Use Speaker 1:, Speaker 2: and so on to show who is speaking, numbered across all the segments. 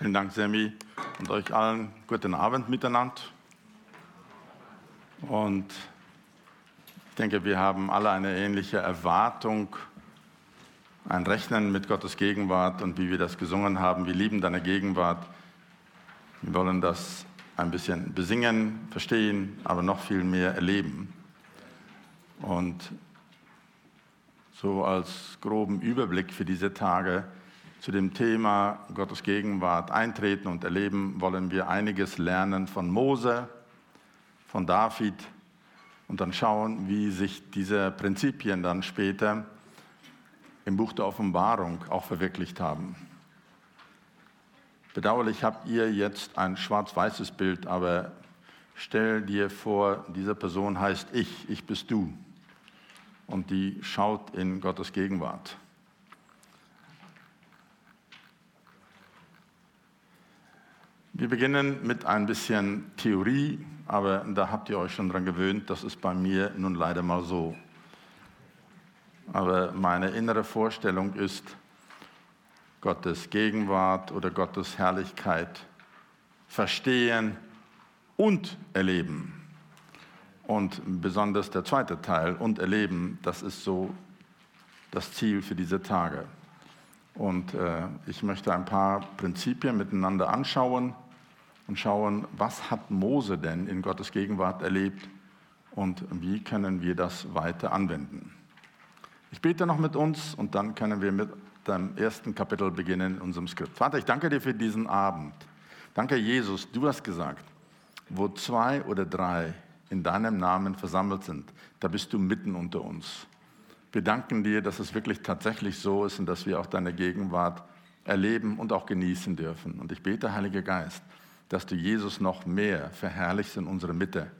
Speaker 1: Vielen Dank, Semi, und euch allen guten Abend miteinander. Und ich denke, wir haben alle eine ähnliche Erwartung, ein Rechnen mit Gottes Gegenwart und wie wir das gesungen haben. Wir lieben deine Gegenwart. Wir wollen das ein bisschen besingen, verstehen, aber noch viel mehr erleben. Und so als groben Überblick für diese Tage zu dem Thema Gottes Gegenwart eintreten und erleben, wollen wir einiges lernen von Mose, von David und dann schauen, wie sich diese Prinzipien dann später im Buch der Offenbarung auch verwirklicht haben. Bedauerlich habt ihr jetzt ein schwarz-weißes Bild, aber stell dir vor, diese Person heißt ich, ich bist du. Und die schaut in Gottes Gegenwart. Wir beginnen mit ein bisschen Theorie, aber da habt ihr euch schon dran gewöhnt, das ist bei mir nun leider mal so. Aber meine innere Vorstellung ist, Gottes Gegenwart oder Gottes Herrlichkeit verstehen und erleben. Und besonders der zweite Teil, und erleben, das ist so das Ziel für diese Tage. Und äh, ich möchte ein paar Prinzipien miteinander anschauen und schauen, was hat Mose denn in Gottes Gegenwart erlebt und wie können wir das weiter anwenden. Ich bete noch mit uns und dann können wir mit dem ersten Kapitel beginnen in unserem Skript. Vater, ich danke dir für diesen Abend. Danke, Jesus, du hast gesagt, wo zwei oder drei in deinem Namen versammelt sind, da bist du mitten unter uns. Wir danken dir, dass es wirklich tatsächlich so ist und dass wir auch deine Gegenwart erleben und auch genießen dürfen. Und ich bete, Heiliger Geist, dass du Jesus noch mehr verherrlichst in unserer Mitte.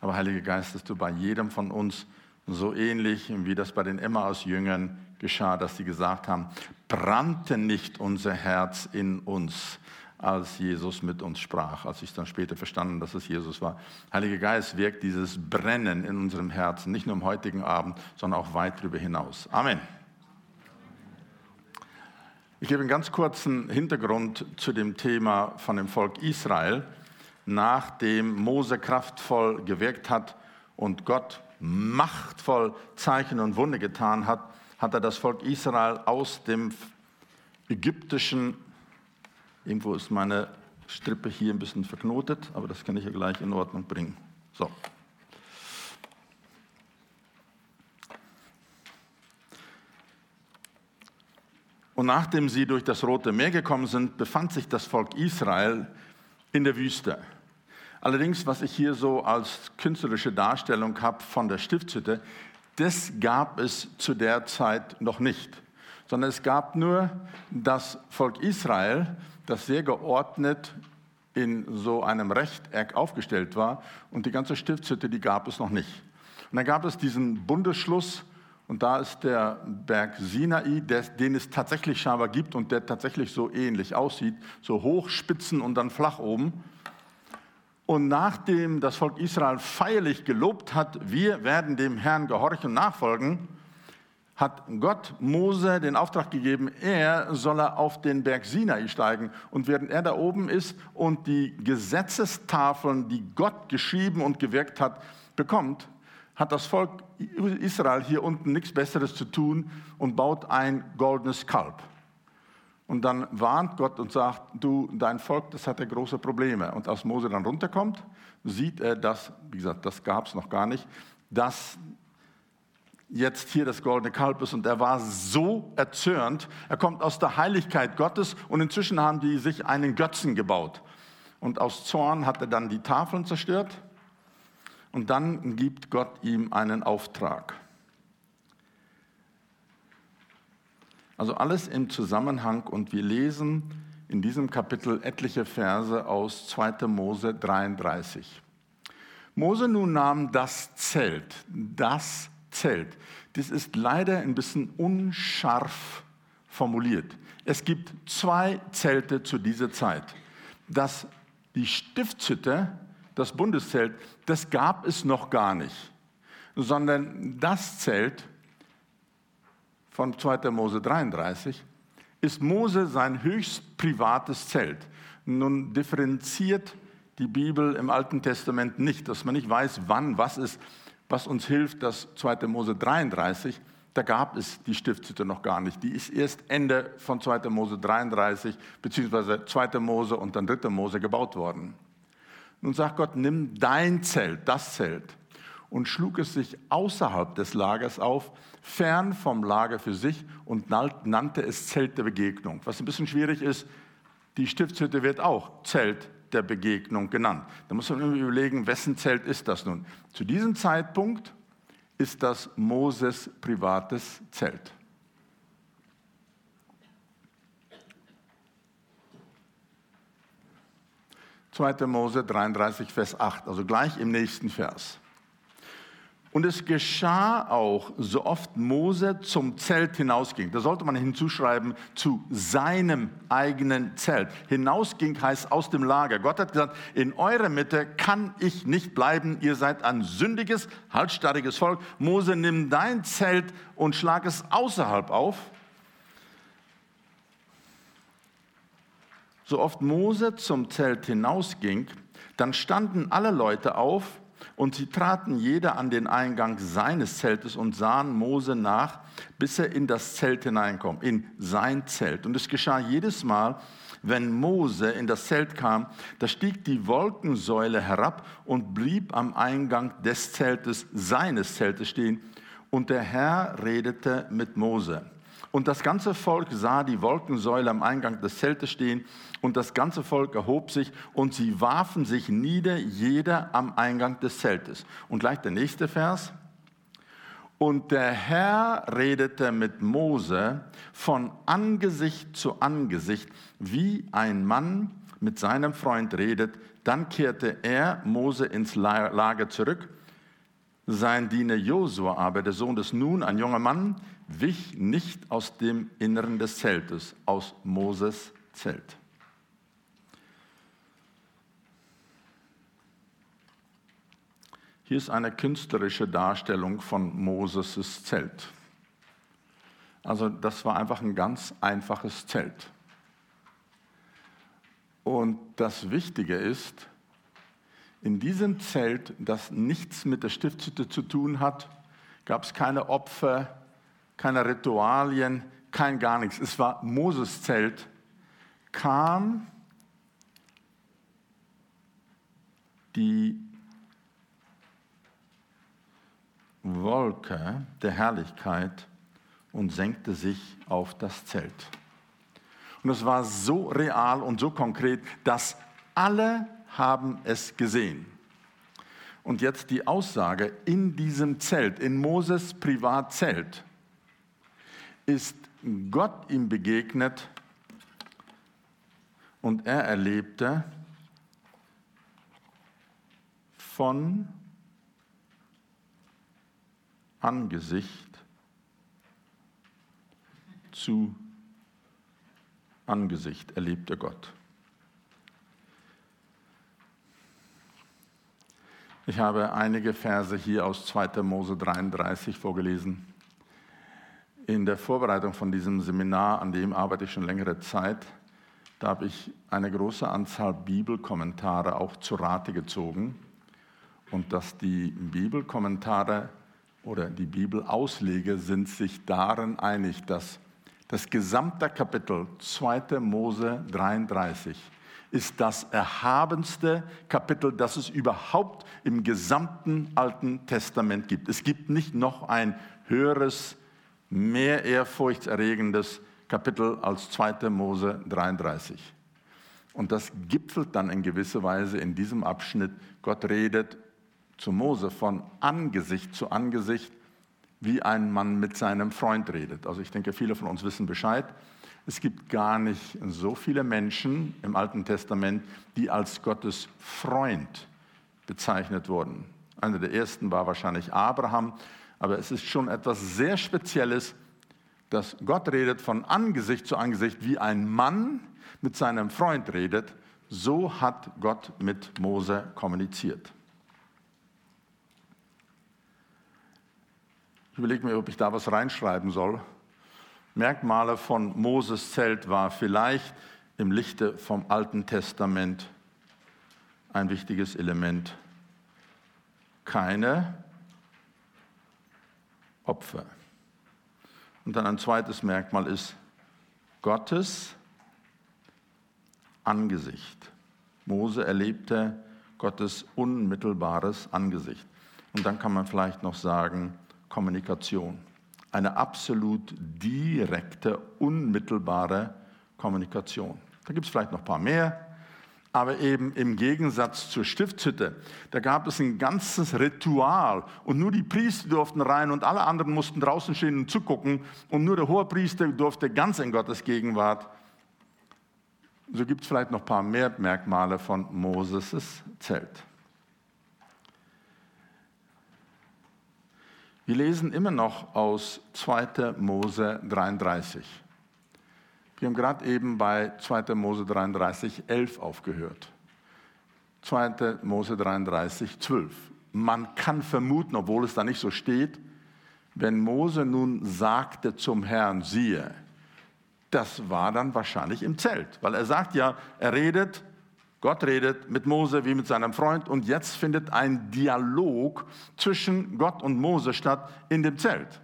Speaker 1: Aber Heiliger Geist, dass du bei jedem von uns so ähnlich, wie das bei den Emmaus-Jüngern geschah, dass sie gesagt haben, brannte nicht unser Herz in uns, als Jesus mit uns sprach, als ich dann später verstanden, dass es Jesus war. Heiliger Geist wirkt dieses Brennen in unserem Herzen, nicht nur am heutigen Abend, sondern auch weit darüber hinaus. Amen. Ich gebe einen ganz kurzen Hintergrund zu dem Thema von dem Volk Israel. Nachdem Mose kraftvoll gewirkt hat und Gott machtvoll Zeichen und Wunder getan hat, hat er das Volk Israel aus dem ägyptischen, irgendwo ist meine Strippe hier ein bisschen verknotet, aber das kann ich ja gleich in Ordnung bringen. So. Und nachdem sie durch das Rote Meer gekommen sind, befand sich das Volk Israel in der Wüste. Allerdings, was ich hier so als künstlerische Darstellung habe von der Stiftshütte, das gab es zu der Zeit noch nicht, sondern es gab nur das Volk Israel, das sehr geordnet in so einem Rechteck aufgestellt war und die ganze Stiftshütte, die gab es noch nicht. Und dann gab es diesen Bundesschluss und da ist der Berg Sinai, den es tatsächlich scheinbar gibt und der tatsächlich so ähnlich aussieht, so hoch, spitzen und dann flach oben. Und nachdem das Volk Israel feierlich gelobt hat, wir werden dem Herrn gehorchen und nachfolgen, hat Gott Mose den Auftrag gegeben, er solle auf den Berg Sinai steigen. Und während er da oben ist und die Gesetzestafeln, die Gott geschrieben und gewirkt hat, bekommt, hat das Volk Israel hier unten nichts Besseres zu tun und baut ein goldenes Kalb. Und dann warnt Gott und sagt, du, dein Volk, das hat ja große Probleme. Und als Mose dann runterkommt, sieht er, dass, wie gesagt, das gab es noch gar nicht, dass jetzt hier das goldene Kalb ist. Und er war so erzürnt. Er kommt aus der Heiligkeit Gottes und inzwischen haben die sich einen Götzen gebaut. Und aus Zorn hat er dann die Tafeln zerstört und dann gibt Gott ihm einen Auftrag. Also alles im Zusammenhang und wir lesen in diesem Kapitel etliche Verse aus 2. Mose 33. Mose nun nahm das Zelt, das Zelt. Das ist leider ein bisschen unscharf formuliert. Es gibt zwei Zelte zu dieser Zeit. Das, die Stiftshütte das Bundeszelt, das gab es noch gar nicht, sondern das Zelt von 2. Mose 33 ist Mose sein höchst privates Zelt. Nun differenziert die Bibel im Alten Testament nicht, dass man nicht weiß, wann was ist, was uns hilft, dass 2. Mose 33, da gab es die Stiftshütte noch gar nicht. Die ist erst Ende von 2. Mose 33, beziehungsweise 2. Mose und dann 3. Mose gebaut worden. Nun sagt Gott, nimm dein Zelt, das Zelt, und schlug es sich außerhalb des Lagers auf, fern vom Lager für sich und nannte es Zelt der Begegnung. Was ein bisschen schwierig ist, die Stiftshütte wird auch Zelt der Begegnung genannt. Da muss man überlegen, wessen Zelt ist das nun? Zu diesem Zeitpunkt ist das Moses privates Zelt. Zweite Mose 33, Vers 8, also gleich im nächsten Vers. Und es geschah auch, so oft Mose zum Zelt hinausging. Da sollte man hinzuschreiben, zu seinem eigenen Zelt. Hinausging heißt aus dem Lager. Gott hat gesagt, in eurer Mitte kann ich nicht bleiben. Ihr seid ein sündiges, halsstarriges Volk. Mose, nimm dein Zelt und schlag es außerhalb auf. So oft Mose zum Zelt hinausging, dann standen alle Leute auf und sie traten jeder an den Eingang seines Zeltes und sahen Mose nach, bis er in das Zelt hineinkommt, in sein Zelt. Und es geschah jedes Mal, wenn Mose in das Zelt kam, da stieg die Wolkensäule herab und blieb am Eingang des Zeltes, seines Zeltes stehen. Und der Herr redete mit Mose. Und das ganze Volk sah die Wolkensäule am Eingang des Zeltes stehen und das ganze Volk erhob sich und sie warfen sich nieder, jeder am Eingang des Zeltes. Und gleich der nächste Vers. Und der Herr redete mit Mose von Angesicht zu Angesicht, wie ein Mann mit seinem Freund redet. Dann kehrte er, Mose, ins Lager zurück. Sein Diener Josua aber, der Sohn des Nun, ein junger Mann, wich nicht aus dem Inneren des Zeltes, aus Moses Zelt. Hier ist eine künstlerische Darstellung von Moses' Zelt. Also das war einfach ein ganz einfaches Zelt. Und das Wichtige ist, in diesem Zelt, das nichts mit der Stiftshütte zu tun hat, gab es keine Opfer, keine Ritualien, kein gar nichts. Es war Moses Zelt, kam die Wolke der Herrlichkeit und senkte sich auf das Zelt. Und es war so real und so konkret, dass alle haben es gesehen. Und jetzt die Aussage, in diesem Zelt, in Moses Privatzelt, ist Gott ihm begegnet und er erlebte von Angesicht zu Angesicht erlebte Gott. Ich habe einige Verse hier aus 2. Mose 33 vorgelesen. In der Vorbereitung von diesem Seminar, an dem arbeite ich schon längere Zeit, da habe ich eine große Anzahl Bibelkommentare auch zu Rate gezogen. Und dass die Bibelkommentare oder die Bibelausleger sind sich darin einig, dass das gesamte Kapitel 2. Mose 33 ist das erhabenste Kapitel, das es überhaupt im gesamten Alten Testament gibt. Es gibt nicht noch ein höheres mehr ehrfurchtserregendes Kapitel als 2. Mose 33. Und das gipfelt dann in gewisser Weise in diesem Abschnitt. Gott redet zu Mose von Angesicht zu Angesicht, wie ein Mann mit seinem Freund redet. Also ich denke, viele von uns wissen Bescheid. Es gibt gar nicht so viele Menschen im Alten Testament, die als Gottes Freund bezeichnet wurden. Einer der ersten war wahrscheinlich Abraham, aber es ist schon etwas sehr Spezielles, dass Gott redet von Angesicht zu Angesicht, wie ein Mann mit seinem Freund redet. So hat Gott mit Mose kommuniziert. Ich überlege mir, ob ich da was reinschreiben soll. Merkmale von Moses Zelt war vielleicht im Lichte vom Alten Testament ein wichtiges Element. Keine Opfer. Und dann ein zweites Merkmal ist Gottes Angesicht. Mose erlebte Gottes unmittelbares Angesicht. Und dann kann man vielleicht noch sagen, Kommunikation. Eine absolut direkte, unmittelbare Kommunikation. Da gibt es vielleicht noch ein paar mehr, aber eben im Gegensatz zur Stiftshütte, da gab es ein ganzes Ritual und nur die Priester durften rein und alle anderen mussten draußen stehen und zugucken und nur der Hohepriester durfte ganz in Gottes Gegenwart. So gibt es vielleicht noch ein paar mehr Merkmale von Moses' Zelt. Wir lesen immer noch aus 2. Mose 33. Wir haben gerade eben bei 2. Mose 33, 11 aufgehört. 2. Mose 33, 12. Man kann vermuten, obwohl es da nicht so steht, wenn Mose nun sagte zum Herrn, siehe, das war dann wahrscheinlich im Zelt, weil er sagt ja, er redet, Gott redet mit Mose wie mit seinem Freund und jetzt findet ein Dialog zwischen Gott und Mose statt in dem Zelt.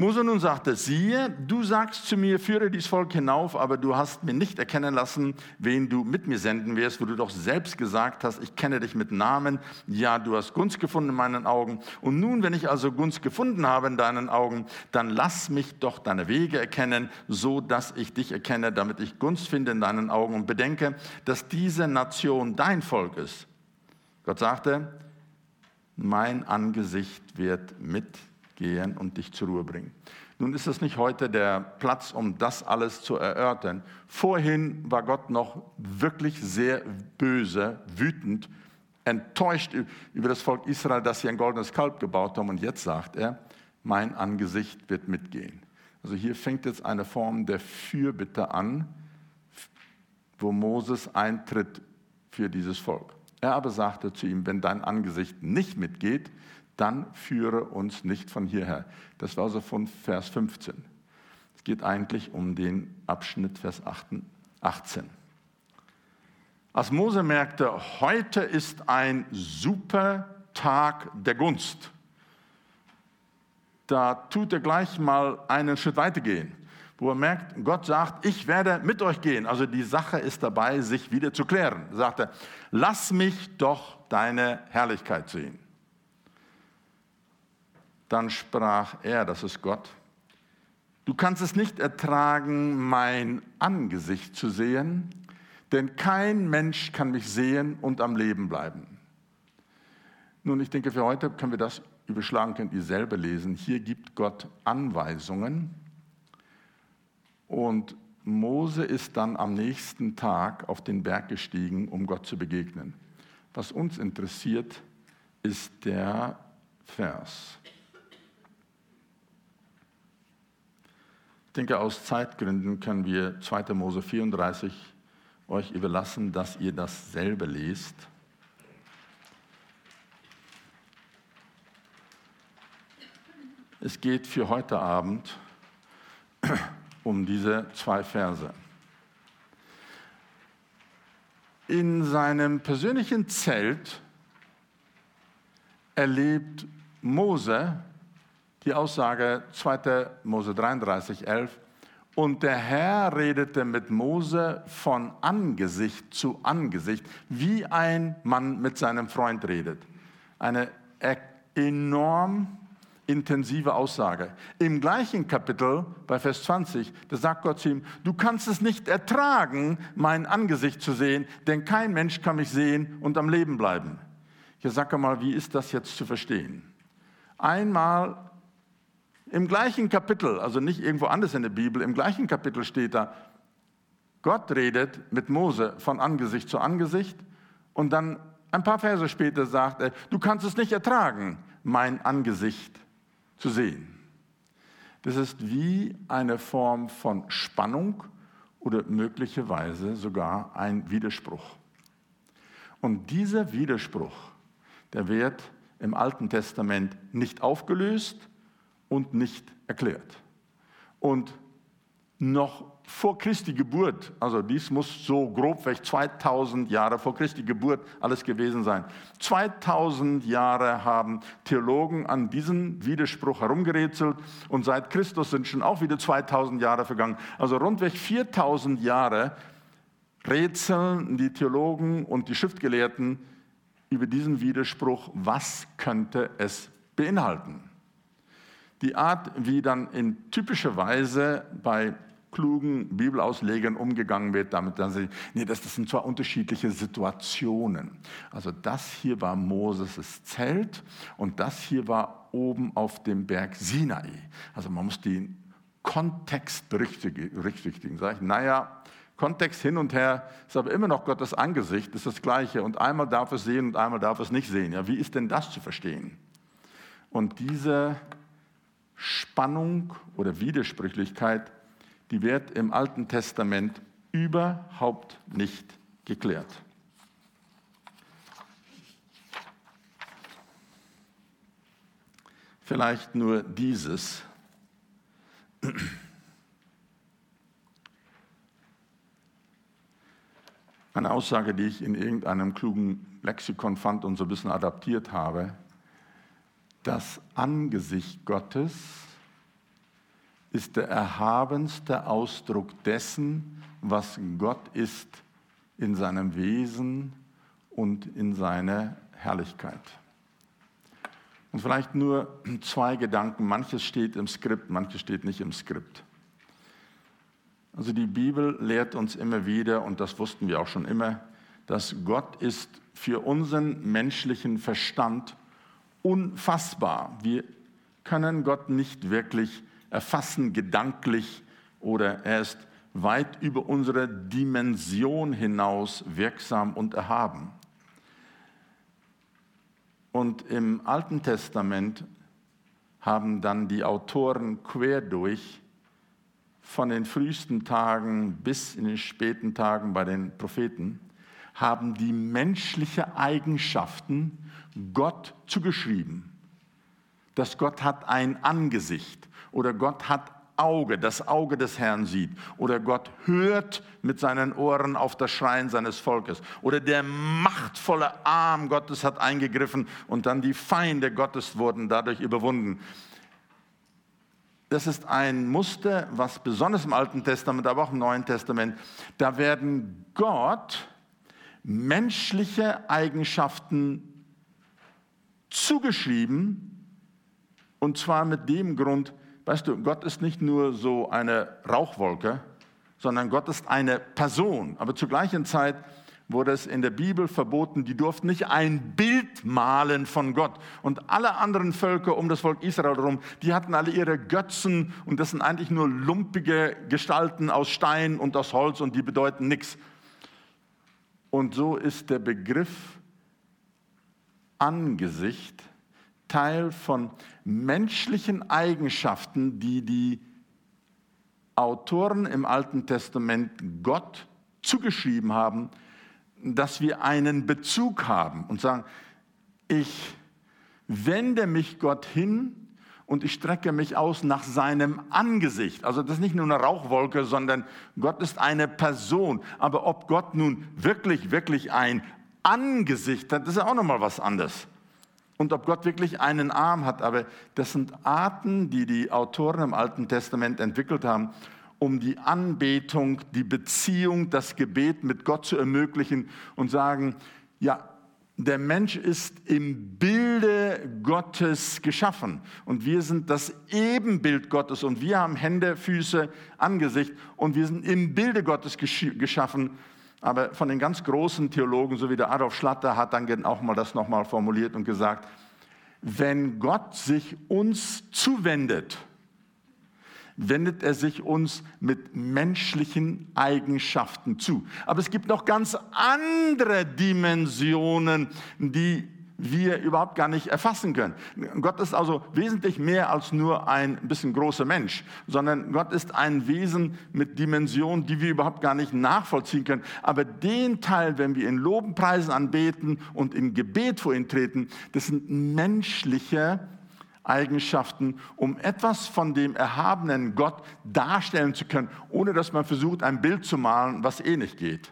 Speaker 1: Mose nun sagte, siehe, du sagst zu mir, führe dies Volk hinauf, aber du hast mir nicht erkennen lassen, wen du mit mir senden wirst, wo du doch selbst gesagt hast, ich kenne dich mit Namen, ja, du hast Gunst gefunden in meinen Augen. Und nun, wenn ich also Gunst gefunden habe in deinen Augen, dann lass mich doch deine Wege erkennen, so dass ich dich erkenne, damit ich Gunst finde in deinen Augen und bedenke, dass diese Nation dein Volk ist. Gott sagte, mein Angesicht wird mit gehen und dich zur Ruhe bringen. Nun ist es nicht heute der Platz, um das alles zu erörtern. Vorhin war Gott noch wirklich sehr böse, wütend, enttäuscht über das Volk Israel, dass sie ein goldenes Kalb gebaut haben. Und jetzt sagt er, mein Angesicht wird mitgehen. Also hier fängt jetzt eine Form der Fürbitte an, wo Moses eintritt für dieses Volk. Er aber sagte zu ihm, wenn dein Angesicht nicht mitgeht, dann führe uns nicht von hierher. Das war so von Vers 15. Es geht eigentlich um den Abschnitt Vers 18. Als Mose merkte, heute ist ein super Tag der Gunst, da tut er gleich mal einen Schritt weitergehen, wo er merkt, Gott sagt, ich werde mit euch gehen. Also die Sache ist dabei, sich wieder zu klären. Er sagte, lass mich doch deine Herrlichkeit sehen. Dann sprach er, das ist Gott, du kannst es nicht ertragen, mein Angesicht zu sehen, denn kein Mensch kann mich sehen und am Leben bleiben. Nun, ich denke, für heute können wir das überschlagen, könnt ihr selber lesen. Hier gibt Gott Anweisungen und Mose ist dann am nächsten Tag auf den Berg gestiegen, um Gott zu begegnen. Was uns interessiert, ist der Vers. Denke, aus Zeitgründen können wir 2. Mose 34 euch überlassen, dass ihr das selber lest. Es geht für heute Abend um diese zwei Verse. In seinem persönlichen Zelt erlebt Mose die Aussage 2. Mose 33, 11. Und der Herr redete mit Mose von Angesicht zu Angesicht, wie ein Mann mit seinem Freund redet. Eine e- enorm intensive Aussage. Im gleichen Kapitel, bei Vers 20, da sagt Gott zu ihm, du kannst es nicht ertragen, mein Angesicht zu sehen, denn kein Mensch kann mich sehen und am Leben bleiben. Ich sage mal, wie ist das jetzt zu verstehen? Einmal im gleichen Kapitel, also nicht irgendwo anders in der Bibel, im gleichen Kapitel steht da, Gott redet mit Mose von Angesicht zu Angesicht und dann ein paar Verse später sagt er, du kannst es nicht ertragen, mein Angesicht zu sehen. Das ist wie eine Form von Spannung oder möglicherweise sogar ein Widerspruch. Und dieser Widerspruch, der wird im Alten Testament nicht aufgelöst, und nicht erklärt. Und noch vor Christi Geburt, also dies muss so grob vielleicht 2000 Jahre vor Christi Geburt alles gewesen sein. 2000 Jahre haben Theologen an diesem Widerspruch herumgerätselt und seit Christus sind schon auch wieder 2000 Jahre vergangen. Also rundweg 4000 Jahre rätseln die Theologen und die Schriftgelehrten über diesen Widerspruch, was könnte es beinhalten. Die Art, wie dann in typischer Weise bei klugen Bibelauslegern umgegangen wird, damit dann sie, nee, das, das sind zwar unterschiedliche Situationen. Also das hier war Moses' Zelt und das hier war oben auf dem Berg Sinai. Also man muss den Kontext berücksichtigen. Sag ich, naja, Kontext hin und her ist aber immer noch Gottes Angesicht, ist das Gleiche. Und einmal darf es sehen und einmal darf es nicht sehen. Ja, wie ist denn das zu verstehen? Und diese Spannung oder Widersprüchlichkeit, die wird im Alten Testament überhaupt nicht geklärt. Vielleicht nur dieses. Eine Aussage, die ich in irgendeinem klugen Lexikon fand und so ein bisschen adaptiert habe. Das Angesicht Gottes ist der erhabenste Ausdruck dessen, was Gott ist in seinem Wesen und in seiner Herrlichkeit. Und vielleicht nur zwei Gedanken. Manches steht im Skript, manches steht nicht im Skript. Also die Bibel lehrt uns immer wieder, und das wussten wir auch schon immer, dass Gott ist für unseren menschlichen Verstand unfassbar. Wir können Gott nicht wirklich erfassen, gedanklich, oder er ist weit über unsere Dimension hinaus wirksam und erhaben. Und im Alten Testament haben dann die Autoren quer durch von den frühesten Tagen bis in den späten Tagen bei den Propheten, haben die menschliche Eigenschaften Gott zugeschrieben. Dass Gott hat ein Angesicht oder Gott hat Auge, das Auge des Herrn sieht. Oder Gott hört mit seinen Ohren auf das Schreien seines Volkes. Oder der machtvolle Arm Gottes hat eingegriffen und dann die Feinde Gottes wurden dadurch überwunden. Das ist ein Muster, was besonders im Alten Testament, aber auch im Neuen Testament, da werden Gott menschliche Eigenschaften zugeschrieben, und zwar mit dem Grund, weißt du, Gott ist nicht nur so eine Rauchwolke, sondern Gott ist eine Person, aber zur gleichen Zeit wurde es in der Bibel verboten, die durften nicht ein Bild malen von Gott. Und alle anderen Völker um das Volk Israel herum, die hatten alle ihre Götzen und das sind eigentlich nur lumpige Gestalten aus Stein und aus Holz und die bedeuten nichts. Und so ist der Begriff Angesicht Teil von menschlichen Eigenschaften, die die Autoren im Alten Testament Gott zugeschrieben haben, dass wir einen Bezug haben und sagen, ich wende mich Gott hin und ich strecke mich aus nach seinem Angesicht. Also das ist nicht nur eine Rauchwolke, sondern Gott ist eine Person. Aber ob Gott nun wirklich, wirklich ein Angesicht das ist auch nochmal was anderes. Und ob Gott wirklich einen Arm hat, aber das sind Arten, die die Autoren im Alten Testament entwickelt haben, um die Anbetung, die Beziehung, das Gebet mit Gott zu ermöglichen und sagen, ja, der Mensch ist im Bilde Gottes geschaffen und wir sind das Ebenbild Gottes und wir haben Hände, Füße, Angesicht und wir sind im Bilde Gottes geschaffen. Aber von den ganz großen Theologen, so wie der Adolf Schlatter, hat dann auch mal das nochmal formuliert und gesagt, wenn Gott sich uns zuwendet, wendet er sich uns mit menschlichen Eigenschaften zu. Aber es gibt noch ganz andere Dimensionen, die wir überhaupt gar nicht erfassen können. Gott ist also wesentlich mehr als nur ein bisschen großer Mensch, sondern Gott ist ein Wesen mit Dimensionen, die wir überhaupt gar nicht nachvollziehen können. Aber den Teil, wenn wir in Lobenpreisen anbeten und in Gebet vor ihn treten, das sind menschliche Eigenschaften, um etwas von dem erhabenen Gott darstellen zu können, ohne dass man versucht, ein Bild zu malen, was eh nicht geht.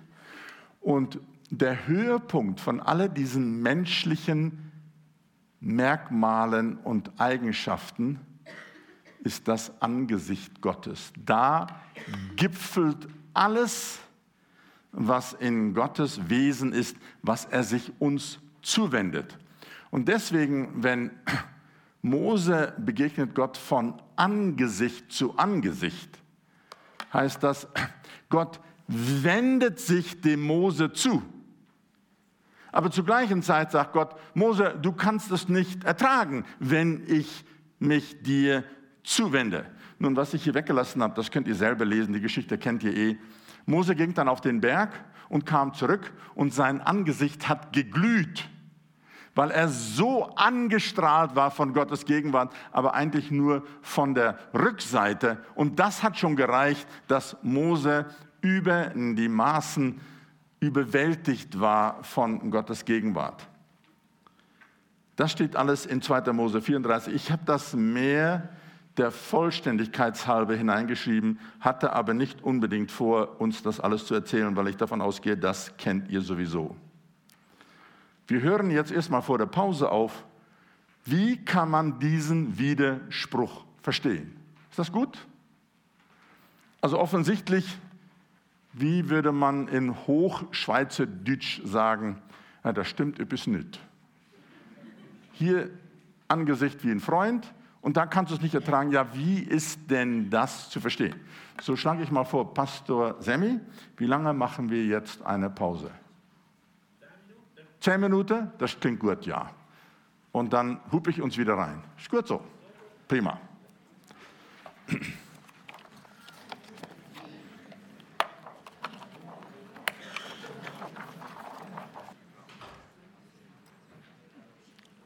Speaker 1: Und der Höhepunkt von all diesen menschlichen Merkmalen und Eigenschaften ist das Angesicht Gottes. Da gipfelt alles, was in Gottes Wesen ist, was er sich uns zuwendet. Und deswegen, wenn Mose begegnet Gott von Angesicht zu Angesicht, heißt das, Gott wendet sich dem Mose zu. Aber zur gleichen Zeit sagt Gott, Mose, du kannst es nicht ertragen, wenn ich mich dir zuwende. Nun, was ich hier weggelassen habe, das könnt ihr selber lesen, die Geschichte kennt ihr eh. Mose ging dann auf den Berg und kam zurück und sein Angesicht hat geglüht, weil er so angestrahlt war von Gottes Gegenwart, aber eigentlich nur von der Rückseite. Und das hat schon gereicht, dass Mose über die Maßen überwältigt war von Gottes Gegenwart. Das steht alles in 2. Mose 34. Ich habe das mehr der Vollständigkeit halber hineingeschrieben, hatte aber nicht unbedingt vor, uns das alles zu erzählen, weil ich davon ausgehe, das kennt ihr sowieso. Wir hören jetzt erstmal vor der Pause auf, wie kann man diesen Widerspruch verstehen? Ist das gut? Also offensichtlich wie würde man in Hochschweizerdeutsch sagen, ja, das stimmt etwas nicht. Hier Angesicht wie ein Freund und da kannst du es nicht ertragen, ja, wie ist denn das zu verstehen? So schlage ich mal vor, Pastor Semmi, wie lange machen wir jetzt eine Pause? Zehn Minuten? Das klingt gut, ja. Und dann hupe ich uns wieder rein. Ist gut so. Prima.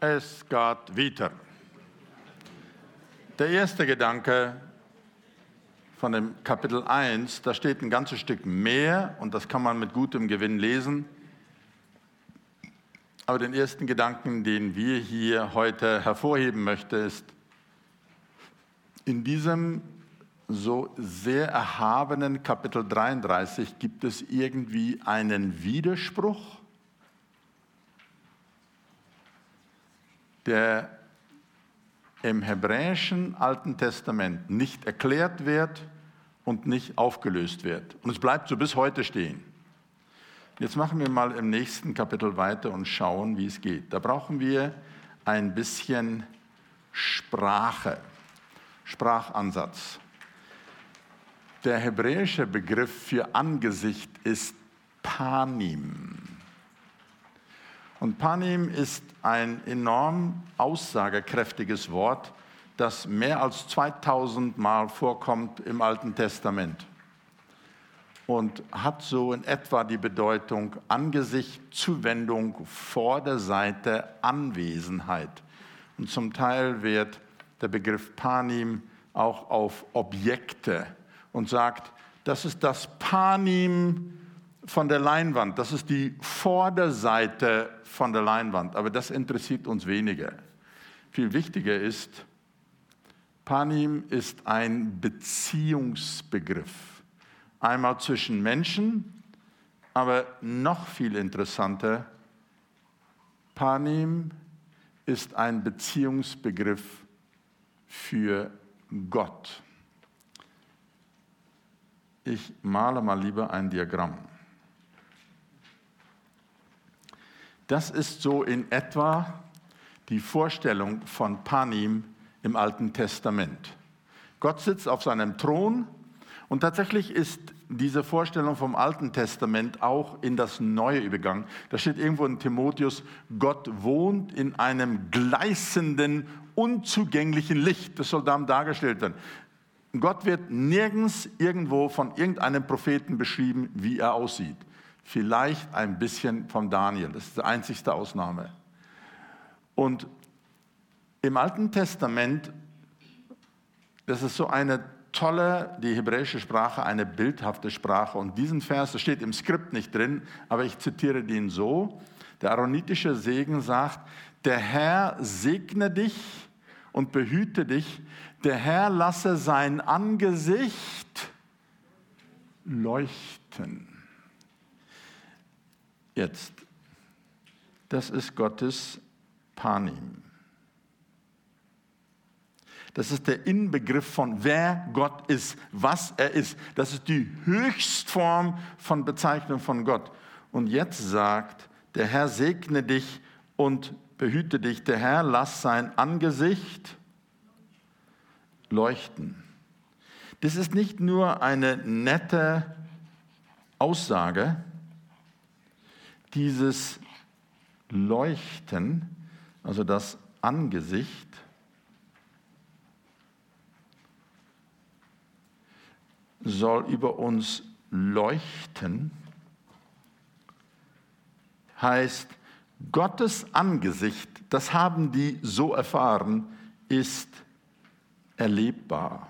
Speaker 1: Es geht weiter. Der erste Gedanke von dem Kapitel 1, da steht ein ganzes Stück mehr und das kann man mit gutem Gewinn lesen. Aber den ersten Gedanken, den wir hier heute hervorheben möchten, ist, in diesem so sehr erhabenen Kapitel 33 gibt es irgendwie einen Widerspruch der im hebräischen Alten Testament nicht erklärt wird und nicht aufgelöst wird. Und es bleibt so bis heute stehen. Jetzt machen wir mal im nächsten Kapitel weiter und schauen, wie es geht. Da brauchen wir ein bisschen Sprache, Sprachansatz. Der hebräische Begriff für Angesicht ist Panim. Und Panim ist ein enorm aussagekräftiges Wort, das mehr als 2000 Mal vorkommt im Alten Testament und hat so in etwa die Bedeutung Angesicht, Zuwendung, vor der Seite, Anwesenheit. Und zum Teil wird der Begriff Panim auch auf Objekte und sagt, das ist das Panim von der Leinwand, das ist die Vorderseite von der Leinwand, aber das interessiert uns weniger. Viel wichtiger ist, Panim ist ein Beziehungsbegriff. Einmal zwischen Menschen, aber noch viel interessanter, Panim ist ein Beziehungsbegriff für Gott. Ich male mal lieber ein Diagramm. Das ist so in etwa die Vorstellung von Panim im Alten Testament. Gott sitzt auf seinem Thron und tatsächlich ist diese Vorstellung vom Alten Testament auch in das Neue übergangen. Da steht irgendwo in Timotheus, Gott wohnt in einem gleißenden, unzugänglichen Licht. Das soll dann dargestellt werden. Gott wird nirgends irgendwo von irgendeinem Propheten beschrieben, wie er aussieht vielleicht ein bisschen von Daniel. Das ist die einzigste Ausnahme. Und im Alten Testament, das ist so eine tolle, die hebräische Sprache, eine bildhafte Sprache. Und diesen Vers, das steht im Skript nicht drin, aber ich zitiere den so. Der aaronitische Segen sagt, der Herr segne dich und behüte dich. Der Herr lasse sein Angesicht leuchten. Jetzt, das ist Gottes Panim. Das ist der Inbegriff von wer Gott ist, was er ist. Das ist die Höchstform von Bezeichnung von Gott. Und jetzt sagt, der Herr segne dich und behüte dich. Der Herr lass sein Angesicht leuchten. Das ist nicht nur eine nette Aussage, dieses Leuchten, also das Angesicht, soll über uns leuchten, heißt, Gottes Angesicht, das haben die so erfahren, ist erlebbar.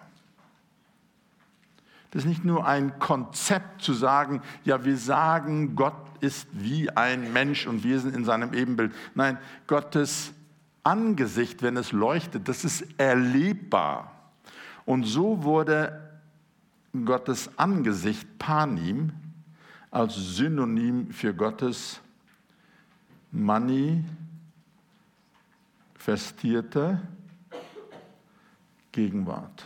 Speaker 1: Das ist nicht nur ein Konzept zu sagen, ja, wir sagen, Gott ist wie ein Mensch und wir sind in seinem Ebenbild. Nein, Gottes Angesicht, wenn es leuchtet, das ist erlebbar. Und so wurde Gottes Angesicht Panim als Synonym für Gottes manifestierte Gegenwart.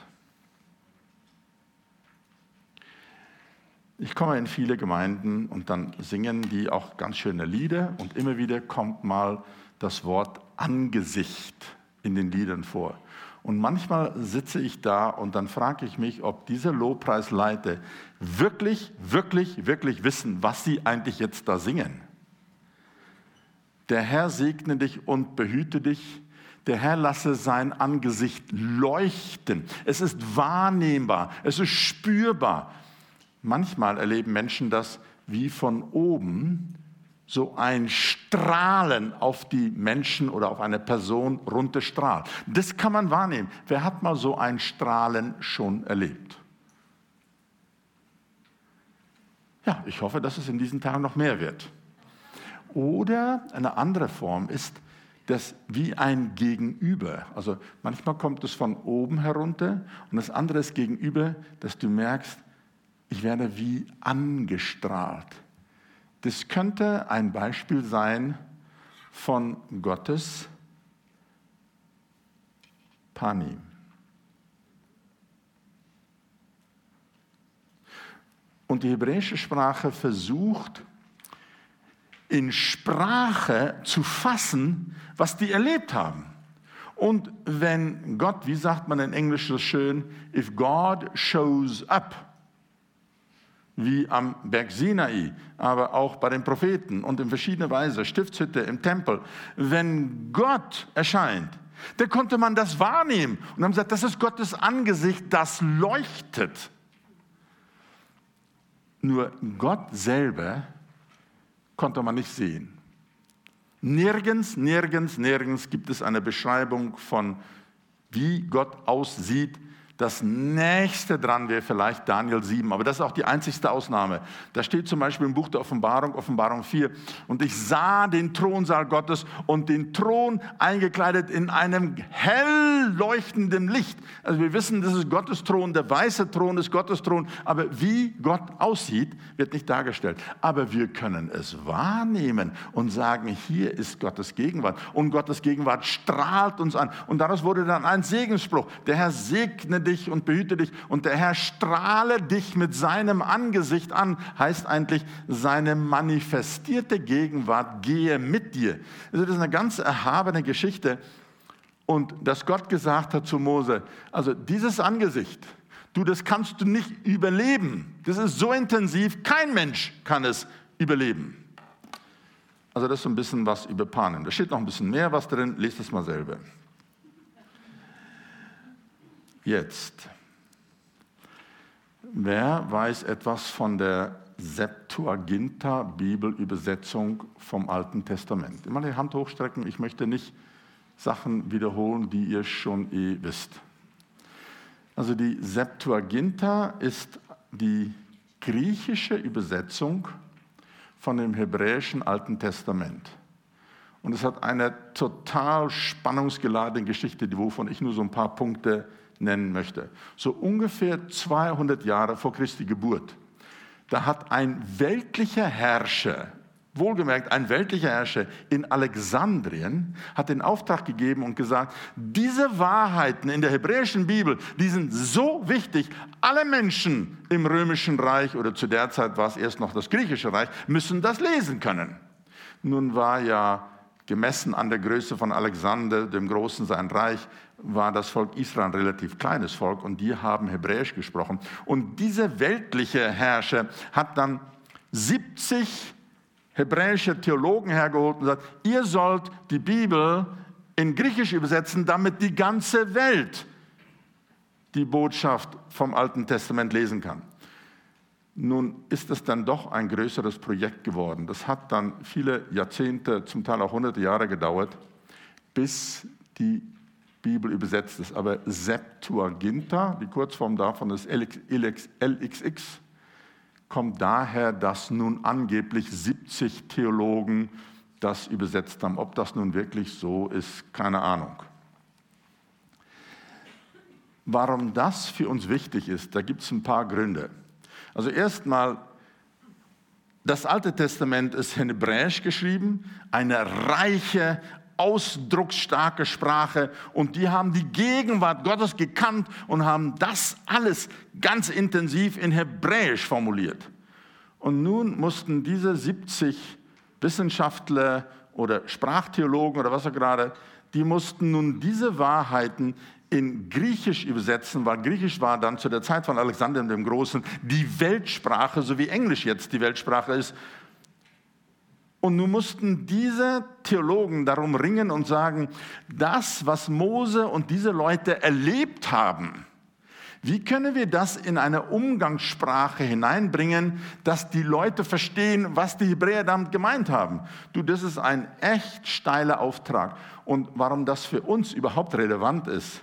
Speaker 1: Ich komme in viele Gemeinden und dann singen die auch ganz schöne Lieder und immer wieder kommt mal das Wort Angesicht in den Liedern vor. Und manchmal sitze ich da und dann frage ich mich, ob diese Lobpreisleiter wirklich, wirklich, wirklich wissen, was sie eigentlich jetzt da singen. Der Herr segne dich und behüte dich. Der Herr lasse sein Angesicht leuchten. Es ist wahrnehmbar, es ist spürbar. Manchmal erleben Menschen das wie von oben so ein Strahlen auf die Menschen oder auf eine Person runterstrahlt. Das kann man wahrnehmen. Wer hat mal so ein Strahlen schon erlebt? Ja, ich hoffe, dass es in diesen Tagen noch mehr wird. Oder eine andere Form ist das wie ein Gegenüber. Also manchmal kommt es von oben herunter und das andere ist Gegenüber, dass du merkst, ich werde wie angestrahlt. Das könnte ein Beispiel sein von Gottes Pani. Und die hebräische Sprache versucht, in Sprache zu fassen, was die erlebt haben. Und wenn Gott, wie sagt man in Englisch so schön, if God shows up, wie am Berg Sinai, aber auch bei den Propheten und in verschiedener Weise, Stiftshütte, im Tempel. Wenn Gott erscheint, dann konnte man das wahrnehmen und haben gesagt, das ist Gottes Angesicht, das leuchtet. Nur Gott selber konnte man nicht sehen. Nirgends, nirgends, nirgends gibt es eine Beschreibung von, wie Gott aussieht, das nächste dran wäre vielleicht Daniel 7, aber das ist auch die einzigste Ausnahme. Da steht zum Beispiel im Buch der Offenbarung, Offenbarung 4, und ich sah den Thronsaal Gottes und den Thron eingekleidet in einem hell leuchtenden Licht. Also wir wissen, das ist Gottes Thron, der weiße Thron ist Gottes Thron, aber wie Gott aussieht, wird nicht dargestellt. Aber wir können es wahrnehmen und sagen, hier ist Gottes Gegenwart und Gottes Gegenwart strahlt uns an. Und daraus wurde dann ein Segensspruch. Der Herr segne dich und behüte dich und der Herr strahle dich mit seinem Angesicht an, heißt eigentlich, seine manifestierte Gegenwart gehe mit dir. Also das ist eine ganz erhabene Geschichte. Und dass Gott gesagt hat zu Mose, also dieses Angesicht, du, das kannst du nicht überleben. Das ist so intensiv, kein Mensch kann es überleben. Also das ist so ein bisschen was über Panen. Da steht noch ein bisschen mehr was drin, lest es mal selber. Jetzt, wer weiß etwas von der Septuaginta Bibelübersetzung vom Alten Testament? Immer die Hand hochstrecken, ich möchte nicht Sachen wiederholen, die ihr schon eh wisst. Also die Septuaginta ist die griechische Übersetzung von dem hebräischen Alten Testament. Und es hat eine total spannungsgeladene Geschichte, wovon ich nur so ein paar Punkte nennen möchte. So ungefähr 200 Jahre vor Christi Geburt, da hat ein weltlicher Herrscher, wohlgemerkt ein weltlicher Herrscher in Alexandrien, hat den Auftrag gegeben und gesagt, diese Wahrheiten in der hebräischen Bibel, die sind so wichtig, alle Menschen im römischen Reich oder zu der Zeit war es erst noch das griechische Reich, müssen das lesen können. Nun war ja gemessen an der Größe von Alexander dem Großen sein Reich, war das Volk Israel ein relativ kleines Volk und die haben Hebräisch gesprochen. Und dieser weltliche Herrscher hat dann 70 hebräische Theologen hergeholt und gesagt, ihr sollt die Bibel in Griechisch übersetzen, damit die ganze Welt die Botschaft vom Alten Testament lesen kann. Nun ist es dann doch ein größeres Projekt geworden. Das hat dann viele Jahrzehnte, zum Teil auch hunderte Jahre gedauert, bis die Bibel übersetzt ist. Aber Septuaginta, die Kurzform davon ist LXX, kommt daher, dass nun angeblich 70 Theologen das übersetzt haben. Ob das nun wirklich so ist, keine Ahnung. Warum das für uns wichtig ist, da gibt es ein paar Gründe. Also erstmal, das Alte Testament ist in Hebräisch geschrieben, eine reiche, ausdrucksstarke Sprache und die haben die Gegenwart Gottes gekannt und haben das alles ganz intensiv in Hebräisch formuliert. Und nun mussten diese 70 Wissenschaftler oder Sprachtheologen oder was er gerade, die mussten nun diese Wahrheiten in Griechisch übersetzen, weil Griechisch war dann zu der Zeit von Alexander dem Großen die Weltsprache, so wie Englisch jetzt die Weltsprache ist. Und nun mussten diese Theologen darum ringen und sagen, das, was Mose und diese Leute erlebt haben, wie können wir das in eine Umgangssprache hineinbringen, dass die Leute verstehen, was die Hebräer damit gemeint haben? Du, das ist ein echt steiler Auftrag. Und warum das für uns überhaupt relevant ist,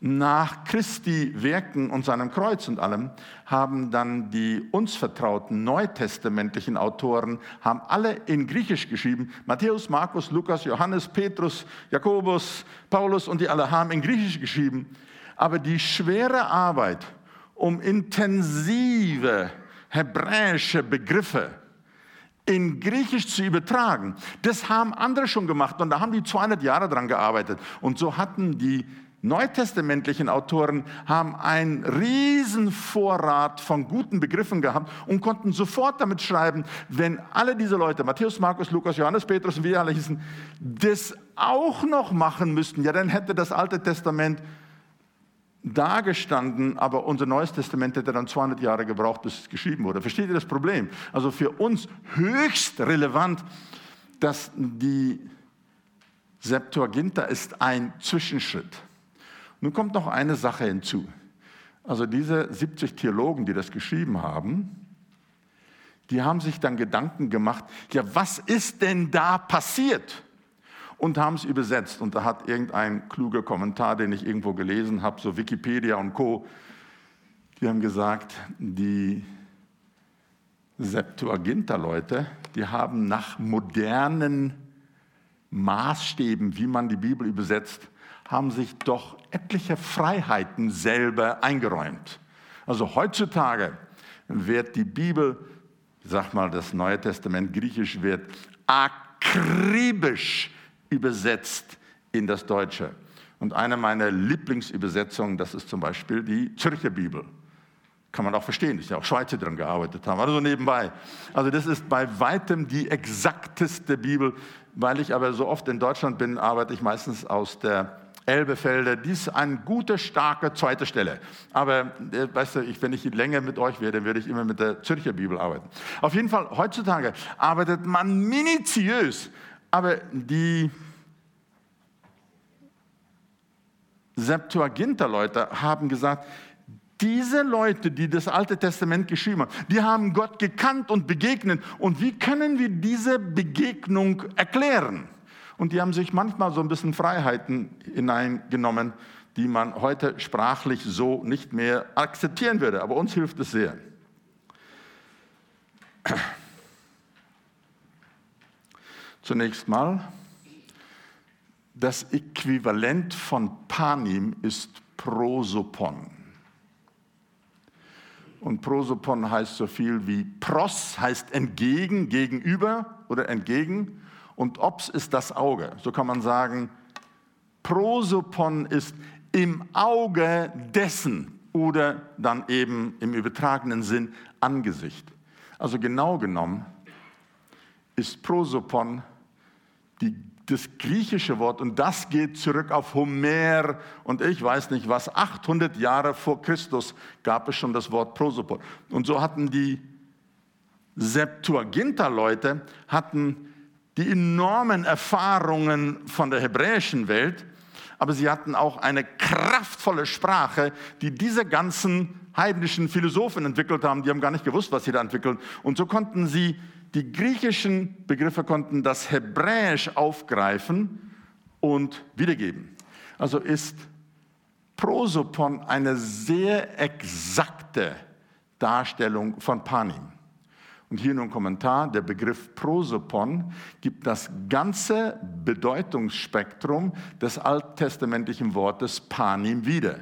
Speaker 1: nach Christi Werken und seinem Kreuz und allem haben dann die uns vertrauten neutestamentlichen Autoren haben alle in Griechisch geschrieben. Matthäus, Markus, Lukas, Johannes, Petrus, Jakobus, Paulus und die alle haben in Griechisch geschrieben. Aber die schwere Arbeit, um intensive hebräische Begriffe in Griechisch zu übertragen, das haben andere schon gemacht und da haben die 200 Jahre dran gearbeitet. Und so hatten die neutestamentlichen Autoren haben einen riesen Vorrat von guten Begriffen gehabt und konnten sofort damit schreiben, wenn alle diese Leute, Matthäus, Markus, Lukas, Johannes, Petrus und wie alle hießen, das auch noch machen müssten, ja, dann hätte das Alte Testament dagestanden, aber unser Neues Testament hätte dann 200 Jahre gebraucht, bis es geschrieben wurde. Versteht ihr das Problem? Also für uns höchst relevant, dass die Septuaginta ist ein Zwischenschritt. Nun kommt noch eine Sache hinzu. Also diese 70 Theologen, die das geschrieben haben, die haben sich dann Gedanken gemacht, ja, was ist denn da passiert? Und haben es übersetzt. Und da hat irgendein kluger Kommentar, den ich irgendwo gelesen habe, so Wikipedia und Co., die haben gesagt, die Septuaginta-Leute, die haben nach modernen Maßstäben, wie man die Bibel übersetzt, haben sich doch etliche Freiheiten selber eingeräumt. Also heutzutage wird die Bibel, sag mal, das Neue Testament griechisch wird akribisch übersetzt in das Deutsche. Und eine meiner Lieblingsübersetzungen, das ist zum Beispiel die Zürcher Bibel. Kann man auch verstehen, ist ja auch Schweizer dran gearbeitet haben, also nebenbei. Also das ist bei weitem die exakteste Bibel. Weil ich aber so oft in Deutschland bin, arbeite ich meistens aus der Elbefelder, dies eine gute, starke zweite Stelle. Aber äh, weißt du, ich, wenn ich länger mit euch wäre, dann würde ich immer mit der Zürcher Bibel arbeiten. Auf jeden Fall, heutzutage arbeitet man minutiös, aber die Septuaginta-Leute haben gesagt, diese Leute, die das Alte Testament geschrieben haben, die haben Gott gekannt und begegnet. Und wie können wir diese Begegnung erklären? Und die haben sich manchmal so ein bisschen Freiheiten hineingenommen, die man heute sprachlich so nicht mehr akzeptieren würde. Aber uns hilft es sehr. Zunächst mal, das Äquivalent von Panim ist Prosopon. Und Prosopon heißt so viel wie pros, heißt entgegen, gegenüber oder entgegen. Und ops ist das Auge. So kann man sagen, Prosopon ist im Auge dessen oder dann eben im übertragenen Sinn Angesicht. Also genau genommen ist Prosopon die das griechische Wort und das geht zurück auf Homer und ich weiß nicht was, 800 Jahre vor Christus gab es schon das Wort Prosopon. Und so hatten die Septuaginta-Leute hatten die enormen Erfahrungen von der hebräischen Welt, aber sie hatten auch eine kraftvolle Sprache, die diese ganzen heidnischen Philosophen entwickelt haben. Die haben gar nicht gewusst, was sie da entwickeln. Und so konnten sie die griechischen Begriffe konnten das Hebräisch aufgreifen und wiedergeben. Also ist Prosopon eine sehr exakte Darstellung von Panim. Und hier nur ein Kommentar. Der Begriff Prosopon gibt das ganze Bedeutungsspektrum des alttestamentlichen Wortes Panim wieder.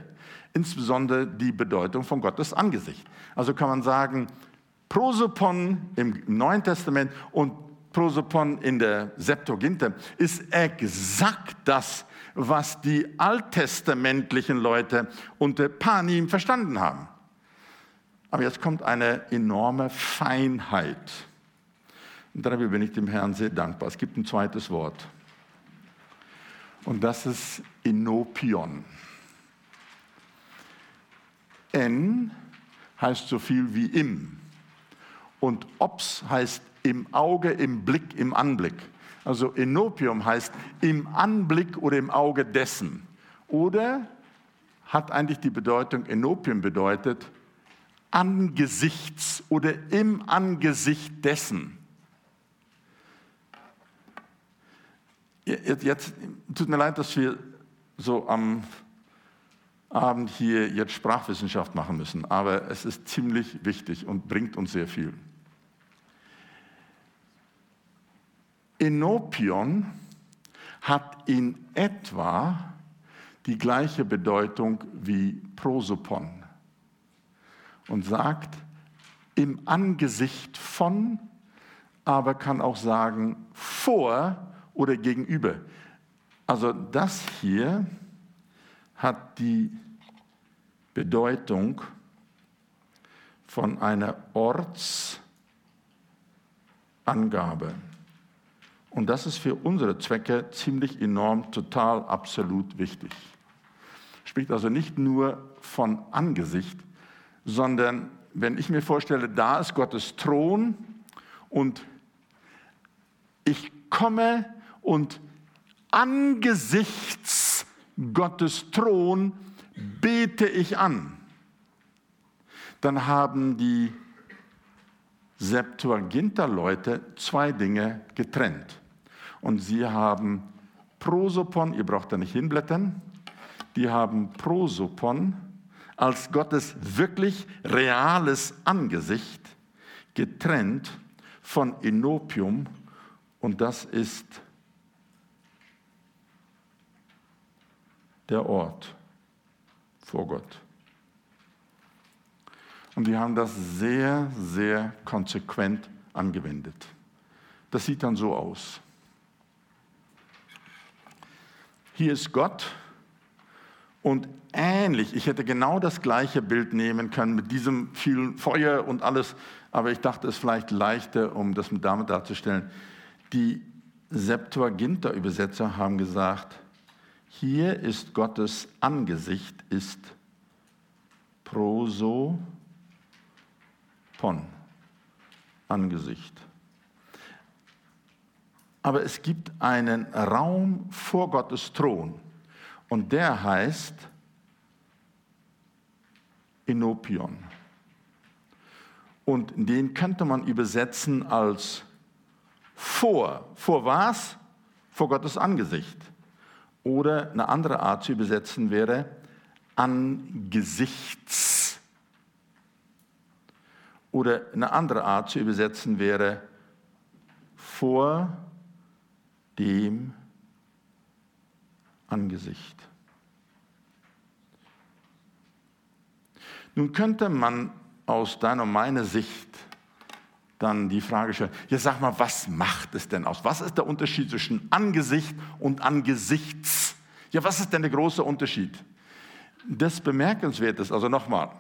Speaker 1: Insbesondere die Bedeutung von Gottes Angesicht. Also kann man sagen, Prosopon im Neuen Testament und Prosopon in der Septuaginta ist exakt das, was die alttestamentlichen Leute unter Panim verstanden haben. Aber jetzt kommt eine enorme Feinheit. Und darüber bin ich dem Herrn sehr dankbar. Es gibt ein zweites Wort. Und das ist Inopion. N heißt so viel wie im. Und ops heißt im Auge, im Blick, im Anblick. Also enopium heißt im Anblick oder im Auge dessen. Oder hat eigentlich die Bedeutung, enopium bedeutet angesichts oder im Angesicht dessen. Jetzt, tut mir leid, dass wir so am Abend hier jetzt Sprachwissenschaft machen müssen, aber es ist ziemlich wichtig und bringt uns sehr viel. Enopion hat in etwa die gleiche Bedeutung wie Prosopon und sagt im Angesicht von, aber kann auch sagen vor oder gegenüber. Also das hier hat die Bedeutung von einer Ortsangabe. Und das ist für unsere Zwecke ziemlich enorm, total, absolut wichtig. Spricht also nicht nur von Angesicht, sondern wenn ich mir vorstelle, da ist Gottes Thron und ich komme und angesichts Gottes Thron bete ich an, dann haben die Septuaginta-Leute zwei Dinge getrennt. Und sie haben Prosopon, ihr braucht da nicht hinblättern, die haben Prosopon als Gottes wirklich reales Angesicht getrennt von Enopium und das ist der Ort vor Gott. Und die haben das sehr, sehr konsequent angewendet. Das sieht dann so aus. hier ist Gott und ähnlich, ich hätte genau das gleiche Bild nehmen können mit diesem vielen Feuer und alles, aber ich dachte, es ist vielleicht leichter, um das damit darzustellen. Die Septuaginta-Übersetzer haben gesagt, hier ist Gottes Angesicht, ist prosopon, Angesicht. Aber es gibt einen Raum vor Gottes Thron und der heißt Enopion. Und den könnte man übersetzen als vor. Vor was? Vor Gottes Angesicht. Oder eine andere Art zu übersetzen wäre angesichts. Oder eine andere Art zu übersetzen wäre vor dem Angesicht. Nun könnte man aus deiner und meiner Sicht dann die Frage stellen, ja sag mal, was macht es denn aus? Was ist der Unterschied zwischen Angesicht und Angesichts? Ja, was ist denn der große Unterschied? Das Bemerkenswerte ist, also nochmal,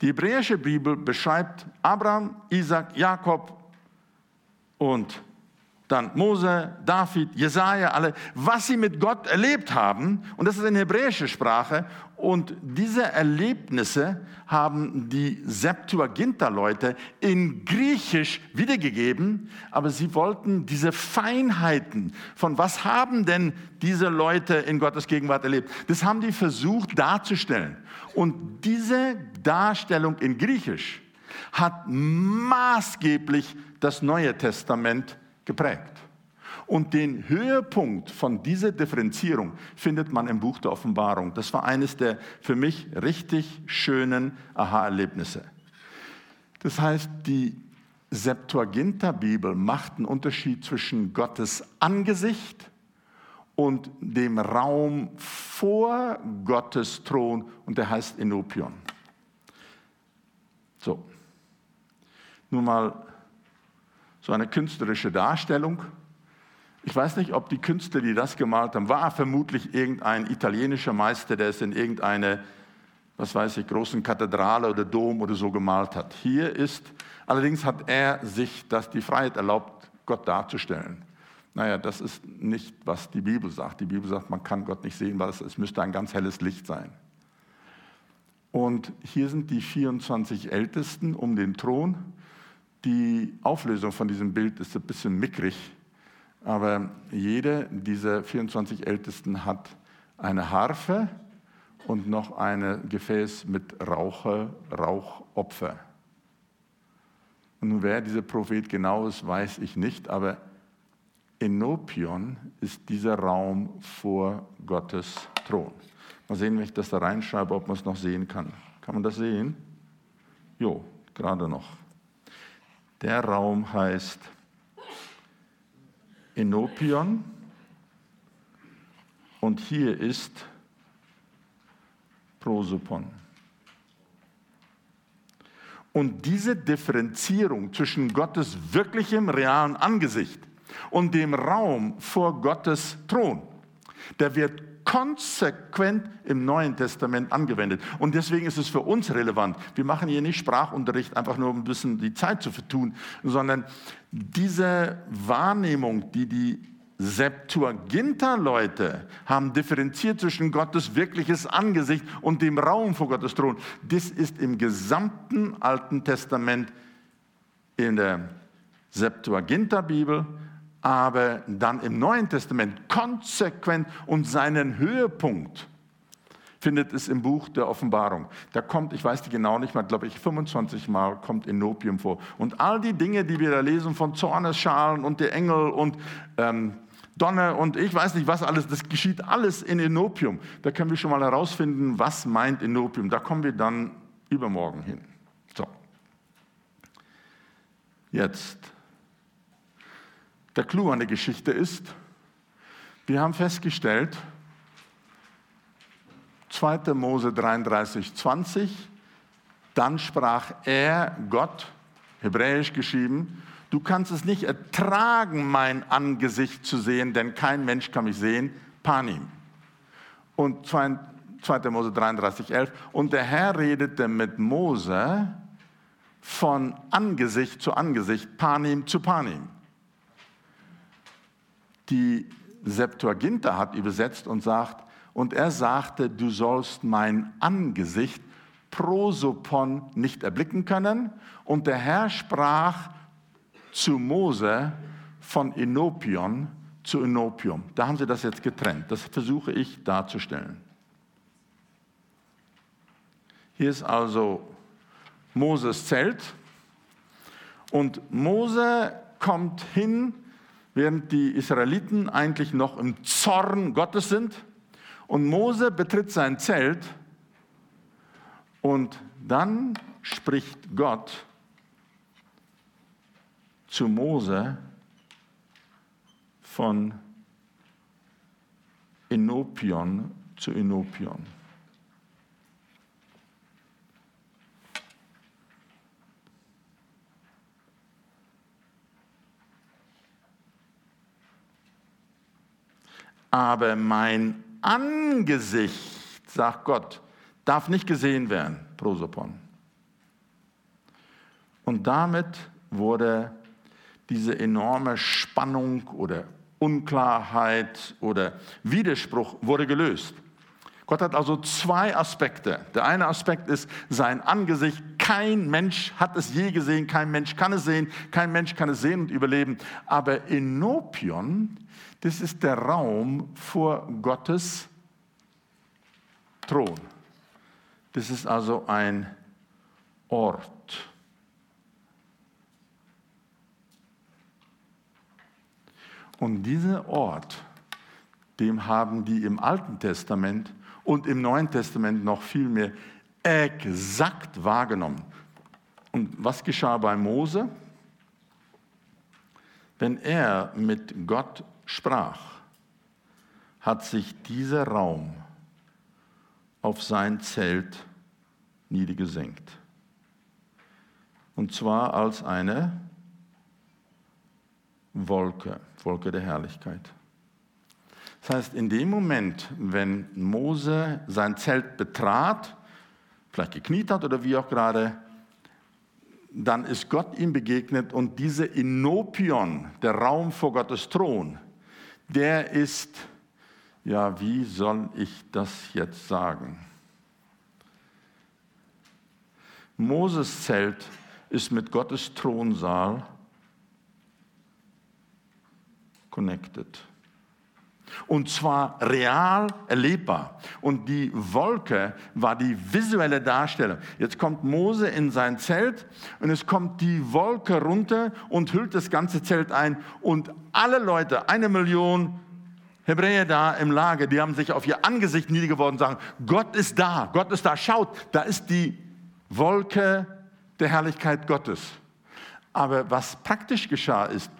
Speaker 1: die hebräische Bibel beschreibt Abraham, Isaac, Jakob und dann Mose, David, Jesaja, alle, was sie mit Gott erlebt haben. Und das ist in hebräischer Sprache. Und diese Erlebnisse haben die Septuaginta-Leute in Griechisch wiedergegeben. Aber sie wollten diese Feinheiten von was haben denn diese Leute in Gottes Gegenwart erlebt, das haben die versucht darzustellen. Und diese Darstellung in Griechisch hat maßgeblich das Neue Testament geprägt. Und den Höhepunkt von dieser Differenzierung findet man im Buch der Offenbarung. Das war eines der für mich richtig schönen Aha-Erlebnisse. Das heißt, die Septuaginta-Bibel macht einen Unterschied zwischen Gottes Angesicht und dem Raum vor Gottes Thron und der heißt Enopion. So, nun mal so eine künstlerische Darstellung. Ich weiß nicht, ob die Künstler, die das gemalt haben, war vermutlich irgendein italienischer Meister, der es in irgendeine, was weiß ich, großen Kathedrale oder Dom oder so gemalt hat. Hier ist, allerdings hat er sich das die Freiheit erlaubt, Gott darzustellen. Naja, das ist nicht, was die Bibel sagt. Die Bibel sagt, man kann Gott nicht sehen, weil es, es müsste ein ganz helles Licht sein. Und hier sind die 24 Ältesten um den Thron die Auflösung von diesem Bild ist ein bisschen mickrig, aber jede dieser 24 Ältesten hat eine Harfe und noch ein Gefäß mit Rauche, Rauchopfer. Und nun, wer dieser Prophet genau ist, weiß ich nicht, aber Enopion ist dieser Raum vor Gottes Thron. Mal sehen, wenn ich das da reinschreibe, ob man es noch sehen kann. Kann man das sehen? Jo, gerade noch. Der Raum heißt Enopion und hier ist Prosopon. Und diese Differenzierung zwischen Gottes wirklichem, realen Angesicht und dem Raum vor Gottes Thron, der wird konsequent im Neuen Testament angewendet. Und deswegen ist es für uns relevant. Wir machen hier nicht Sprachunterricht, einfach nur um ein bisschen die Zeit zu vertun, sondern diese Wahrnehmung, die die Septuaginta-Leute haben differenziert zwischen Gottes wirkliches Angesicht und dem Raum vor Gottes Thron. Das ist im gesamten Alten Testament in der Septuaginta-Bibel aber dann im Neuen Testament konsequent und seinen Höhepunkt findet es im Buch der Offenbarung. Da kommt, ich weiß die genau nicht mal, glaube ich, 25 Mal kommt Enopium vor. Und all die Dinge, die wir da lesen von Zornesschalen und der Engel und ähm, Donner und ich weiß nicht was alles, das geschieht alles in Enopium. Da können wir schon mal herausfinden, was meint Enopium. Da kommen wir dann übermorgen hin. So. Jetzt der Clou an der Geschichte ist, wir haben festgestellt, 2. Mose 33, 20, dann sprach er, Gott, hebräisch geschrieben, du kannst es nicht ertragen, mein Angesicht zu sehen, denn kein Mensch kann mich sehen, Panim. Und 2. Mose 33, 11, und der Herr redete mit Mose von Angesicht zu Angesicht, Panim zu Panim die Septuaginta hat übersetzt und sagt, und er sagte, du sollst mein Angesicht prosopon nicht erblicken können. Und der Herr sprach zu Mose von Enopion zu Enopium. Da haben sie das jetzt getrennt. Das versuche ich darzustellen. Hier ist also Moses Zelt und Mose kommt hin während die Israeliten eigentlich noch im Zorn Gottes sind. Und Mose betritt sein Zelt und dann spricht Gott zu Mose von Enopion zu Enopion. Aber mein Angesicht, sagt Gott, darf nicht gesehen werden, Prosopon. Und damit wurde diese enorme Spannung oder Unklarheit oder Widerspruch wurde gelöst. Gott hat also zwei Aspekte. Der eine Aspekt ist sein Angesicht. Kein Mensch hat es je gesehen, kein Mensch kann es sehen, kein Mensch kann es sehen und überleben. Aber Enopion, das ist der Raum vor Gottes Thron. Das ist also ein Ort. Und dieser Ort, dem haben die im Alten Testament und im Neuen Testament noch viel mehr exakt wahrgenommen. Und was geschah bei Mose? Wenn er mit Gott sprach, hat sich dieser Raum auf sein Zelt niedergesenkt. Und zwar als eine Wolke, Wolke der Herrlichkeit. Das heißt, in dem Moment, wenn Mose sein Zelt betrat, vielleicht gekniet hat oder wie auch gerade, dann ist Gott ihm begegnet und diese Inopion, der Raum vor Gottes Thron, der ist, ja, wie soll ich das jetzt sagen? Moses Zelt ist mit Gottes Thronsaal connected. Und zwar real erlebbar. Und die Wolke war die visuelle Darstellung. Jetzt kommt Mose in sein Zelt und es kommt die Wolke runter und hüllt das ganze Zelt ein. Und alle Leute, eine Million Hebräer da im Lager, die haben sich auf ihr Angesicht niedergeworfen und sagen, Gott ist da, Gott ist da, schaut, da ist die Wolke der Herrlichkeit Gottes. Aber was praktisch geschah ist,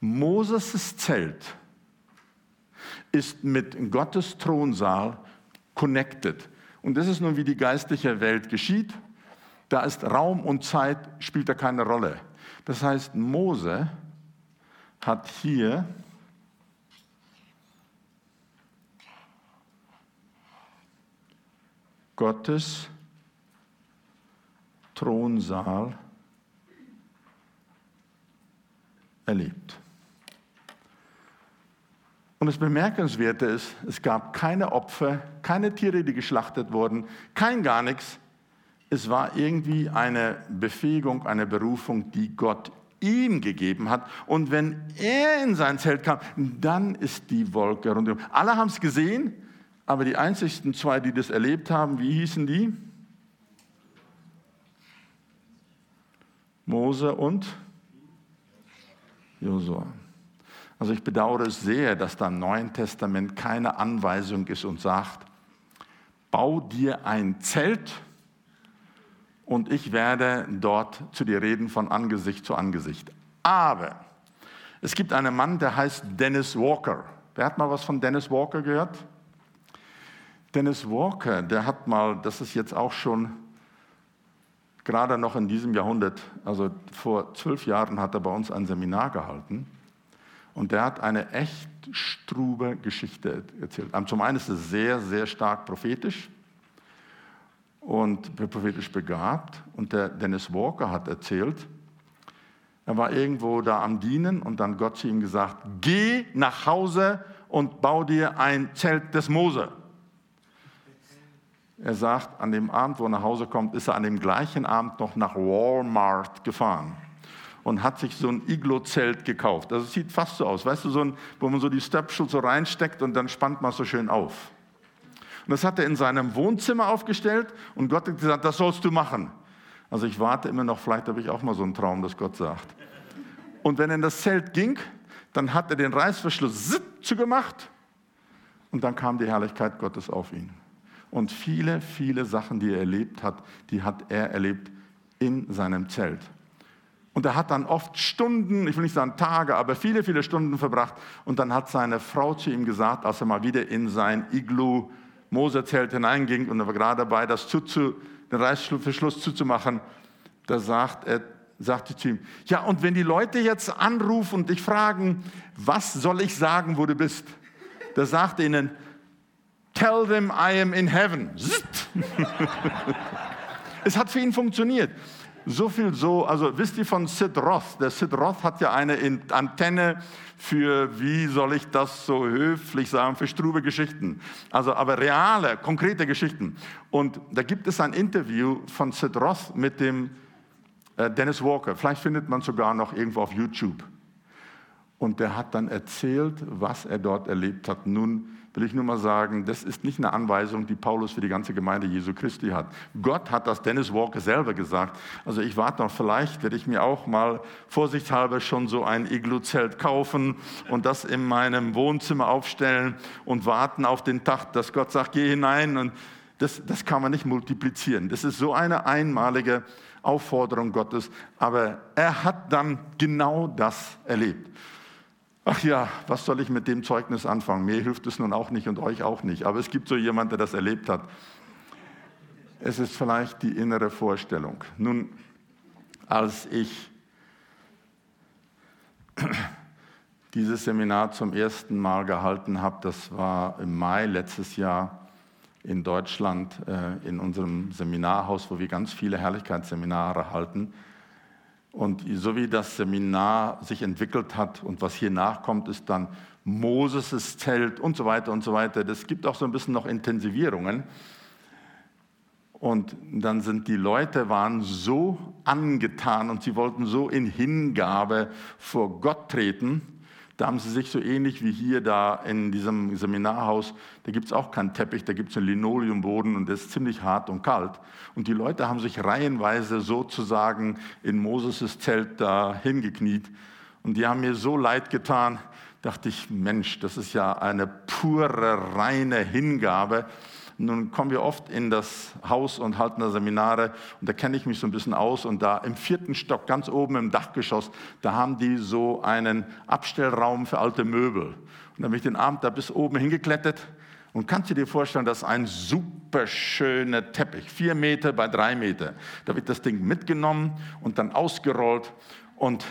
Speaker 1: Moses' Zelt ist mit Gottes Thronsaal connected. Und das ist nun, wie die geistliche Welt geschieht. Da ist Raum und Zeit, spielt da keine Rolle. Das heißt, Mose hat hier Gottes Thronsaal erlebt. Und das Bemerkenswerte ist, es gab keine Opfer, keine Tiere, die geschlachtet wurden, kein gar nichts. Es war irgendwie eine Befähigung, eine Berufung, die Gott ihm gegeben hat. Und wenn er in sein Zelt kam, dann ist die Wolke rundherum. Alle haben es gesehen, aber die einzigsten zwei, die das erlebt haben, wie hießen die? Mose und Josua. Also ich bedauere es sehr, dass da im Neuen Testament keine Anweisung ist und sagt, bau dir ein Zelt und ich werde dort zu dir reden von Angesicht zu Angesicht. Aber es gibt einen Mann, der heißt Dennis Walker. Wer hat mal was von Dennis Walker gehört? Dennis Walker, der hat mal, das ist jetzt auch schon gerade noch in diesem Jahrhundert, also vor zwölf Jahren hat er bei uns ein Seminar gehalten. Und der hat eine echt strube Geschichte erzählt. Zum einen ist es sehr, sehr stark prophetisch und prophetisch begabt. Und der Dennis Walker hat erzählt, er war irgendwo da am Dienen und dann Gott zu ihm gesagt, geh nach Hause und bau dir ein Zelt des Mose. Er sagt, an dem Abend, wo er nach Hause kommt, ist er an dem gleichen Abend noch nach Walmart gefahren und hat sich so ein Iglo-Zelt gekauft. Also es sieht fast so aus, weißt du, so ein, wo man so die Stöpsel so reinsteckt und dann spannt man so schön auf. Und das hat er in seinem Wohnzimmer aufgestellt und Gott hat gesagt, das sollst du machen. Also ich warte immer noch, vielleicht habe ich auch mal so einen Traum, dass Gott sagt. Und wenn er in das Zelt ging, dann hat er den Reißverschluss zugemacht und dann kam die Herrlichkeit Gottes auf ihn. Und viele, viele Sachen, die er erlebt hat, die hat er erlebt in seinem Zelt. Und er hat dann oft Stunden, ich will nicht sagen Tage, aber viele, viele Stunden verbracht. Und dann hat seine Frau zu ihm gesagt, als er mal wieder in sein Iglu Mosezelt hineinging und er war gerade dabei, das zuzu, den Reißverschluss zuzumachen, da sagt er, sagte zu ihm, ja, und wenn die Leute jetzt anrufen und dich fragen, was soll ich sagen, wo du bist? Da sagt er ihnen, tell them I am in heaven. es hat für ihn funktioniert. So viel so, also wisst ihr von Sid Roth? Der Sid Roth hat ja eine Antenne für, wie soll ich das so höflich sagen, für strube Geschichten. Also aber reale, konkrete Geschichten. Und da gibt es ein Interview von Sid Roth mit dem äh, Dennis Walker. Vielleicht findet man sogar noch irgendwo auf YouTube. Und der hat dann erzählt, was er dort erlebt hat. Nun will ich nur mal sagen, das ist nicht eine Anweisung, die Paulus für die ganze Gemeinde Jesu Christi hat. Gott hat das Dennis Walker selber gesagt. Also ich warte noch, vielleicht werde ich mir auch mal vorsichtshalber schon so ein Iglu-Zelt kaufen und das in meinem Wohnzimmer aufstellen und warten auf den Tag, dass Gott sagt, geh hinein. Und das, das kann man nicht multiplizieren. Das ist so eine einmalige Aufforderung Gottes. Aber er hat dann genau das erlebt. Ach ja, was soll ich mit dem Zeugnis anfangen? Mir hilft es nun auch nicht und euch auch nicht. Aber es gibt so jemand, der das erlebt hat. Es ist vielleicht die innere Vorstellung. Nun, als ich dieses Seminar zum ersten Mal gehalten habe, das war im Mai letztes Jahr, in Deutschland äh, in unserem Seminarhaus, wo wir ganz viele Herrlichkeitsseminare halten. Und so wie das Seminar sich entwickelt hat und was hier nachkommt, ist dann Moses' Zelt und so weiter und so weiter. Das gibt auch so ein bisschen noch Intensivierungen. Und dann sind die Leute waren so angetan und sie wollten so in Hingabe vor Gott treten, da haben sie sich so ähnlich wie hier da in diesem Seminarhaus, da gibt es auch keinen Teppich, da gibt es einen Linoleumboden und der ist ziemlich hart und kalt. Und die Leute haben sich reihenweise sozusagen in Moses' Zelt da hingekniet. Und die haben mir so leid getan, dachte ich, Mensch, das ist ja eine pure, reine Hingabe. Nun kommen wir oft in das Haus und halten da Seminare und da kenne ich mich so ein bisschen aus und da im vierten Stock, ganz oben im Dachgeschoss, da haben die so einen Abstellraum für alte Möbel. Und da bin ich den Abend da bis oben hingeklettert und kannst du dir vorstellen, das ist ein super schöner Teppich, vier Meter bei drei Meter. Da wird das Ding mitgenommen und dann ausgerollt und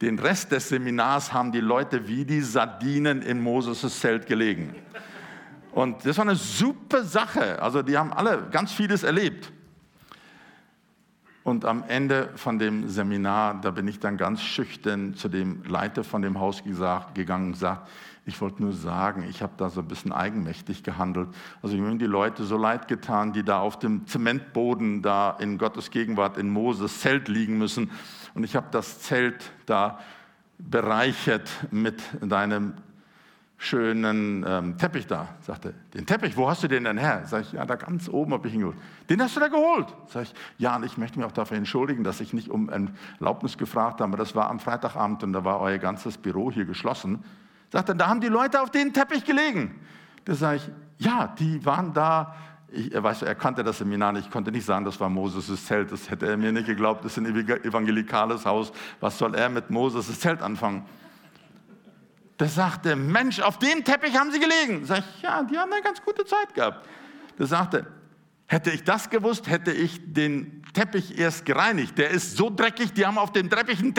Speaker 1: den Rest des Seminars haben die Leute wie die Sardinen in Moses' Zelt gelegen. Und das war eine super Sache. Also die haben alle ganz vieles erlebt. Und am Ende von dem Seminar, da bin ich dann ganz schüchtern zu dem Leiter von dem Haus gesagt, gegangen und gesagt, ich wollte nur sagen, ich habe da so ein bisschen eigenmächtig gehandelt. Also mir haben die Leute so leid getan, die da auf dem Zementboden da in Gottes Gegenwart in Moses Zelt liegen müssen. Und ich habe das Zelt da bereichert mit deinem schönen ähm, Teppich da. Sagte, den Teppich, wo hast du den denn her? Sag ich, ja, da ganz oben habe ich ihn geholt. Den hast du da geholt? Sag ich, ja, und ich möchte mich auch dafür entschuldigen, dass ich nicht um Erlaubnis gefragt habe. Das war am Freitagabend und da war euer ganzes Büro hier geschlossen. Sagte, da haben die Leute auf den Teppich gelegen. Da sage ich, ja, die waren da. Ich, er, weiß, er kannte das Seminar nicht, ich konnte nicht sagen, das war Moses' Zelt. Das hätte er mir nicht geglaubt. Das ist ein evangelikales Haus. Was soll er mit Moses' Zelt anfangen? Der sagte, Mensch, auf dem Teppich haben sie gelegen. Sag ich, ja, die haben eine ganz gute Zeit gehabt. Der sagte, hätte ich das gewusst, hätte ich den Teppich erst gereinigt. Der ist so dreckig, die haben auf dem dreckigen,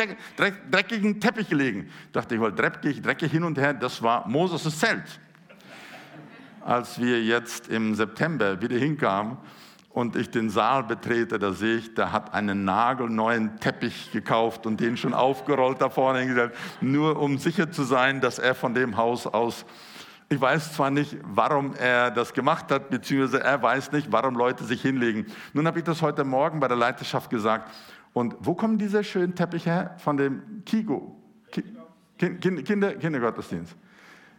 Speaker 1: dreckigen Teppich gelegen. Ich dachte ich, weil dreckig, dreckig hin und her, das war Moses' Zelt. Als wir jetzt im September wieder hinkamen, und ich den Saal betrete, da sehe ich, der hat einen nagelneuen Teppich gekauft und den schon aufgerollt da vorne hingestellt, nur um sicher zu sein, dass er von dem Haus aus, ich weiß zwar nicht, warum er das gemacht hat, beziehungsweise er weiß nicht, warum Leute sich hinlegen. Nun habe ich das heute Morgen bei der Leiterschaft gesagt. Und wo kommen diese schönen Teppiche her? Von dem Kigo, Kinder, Kinder, Kindergottesdienst.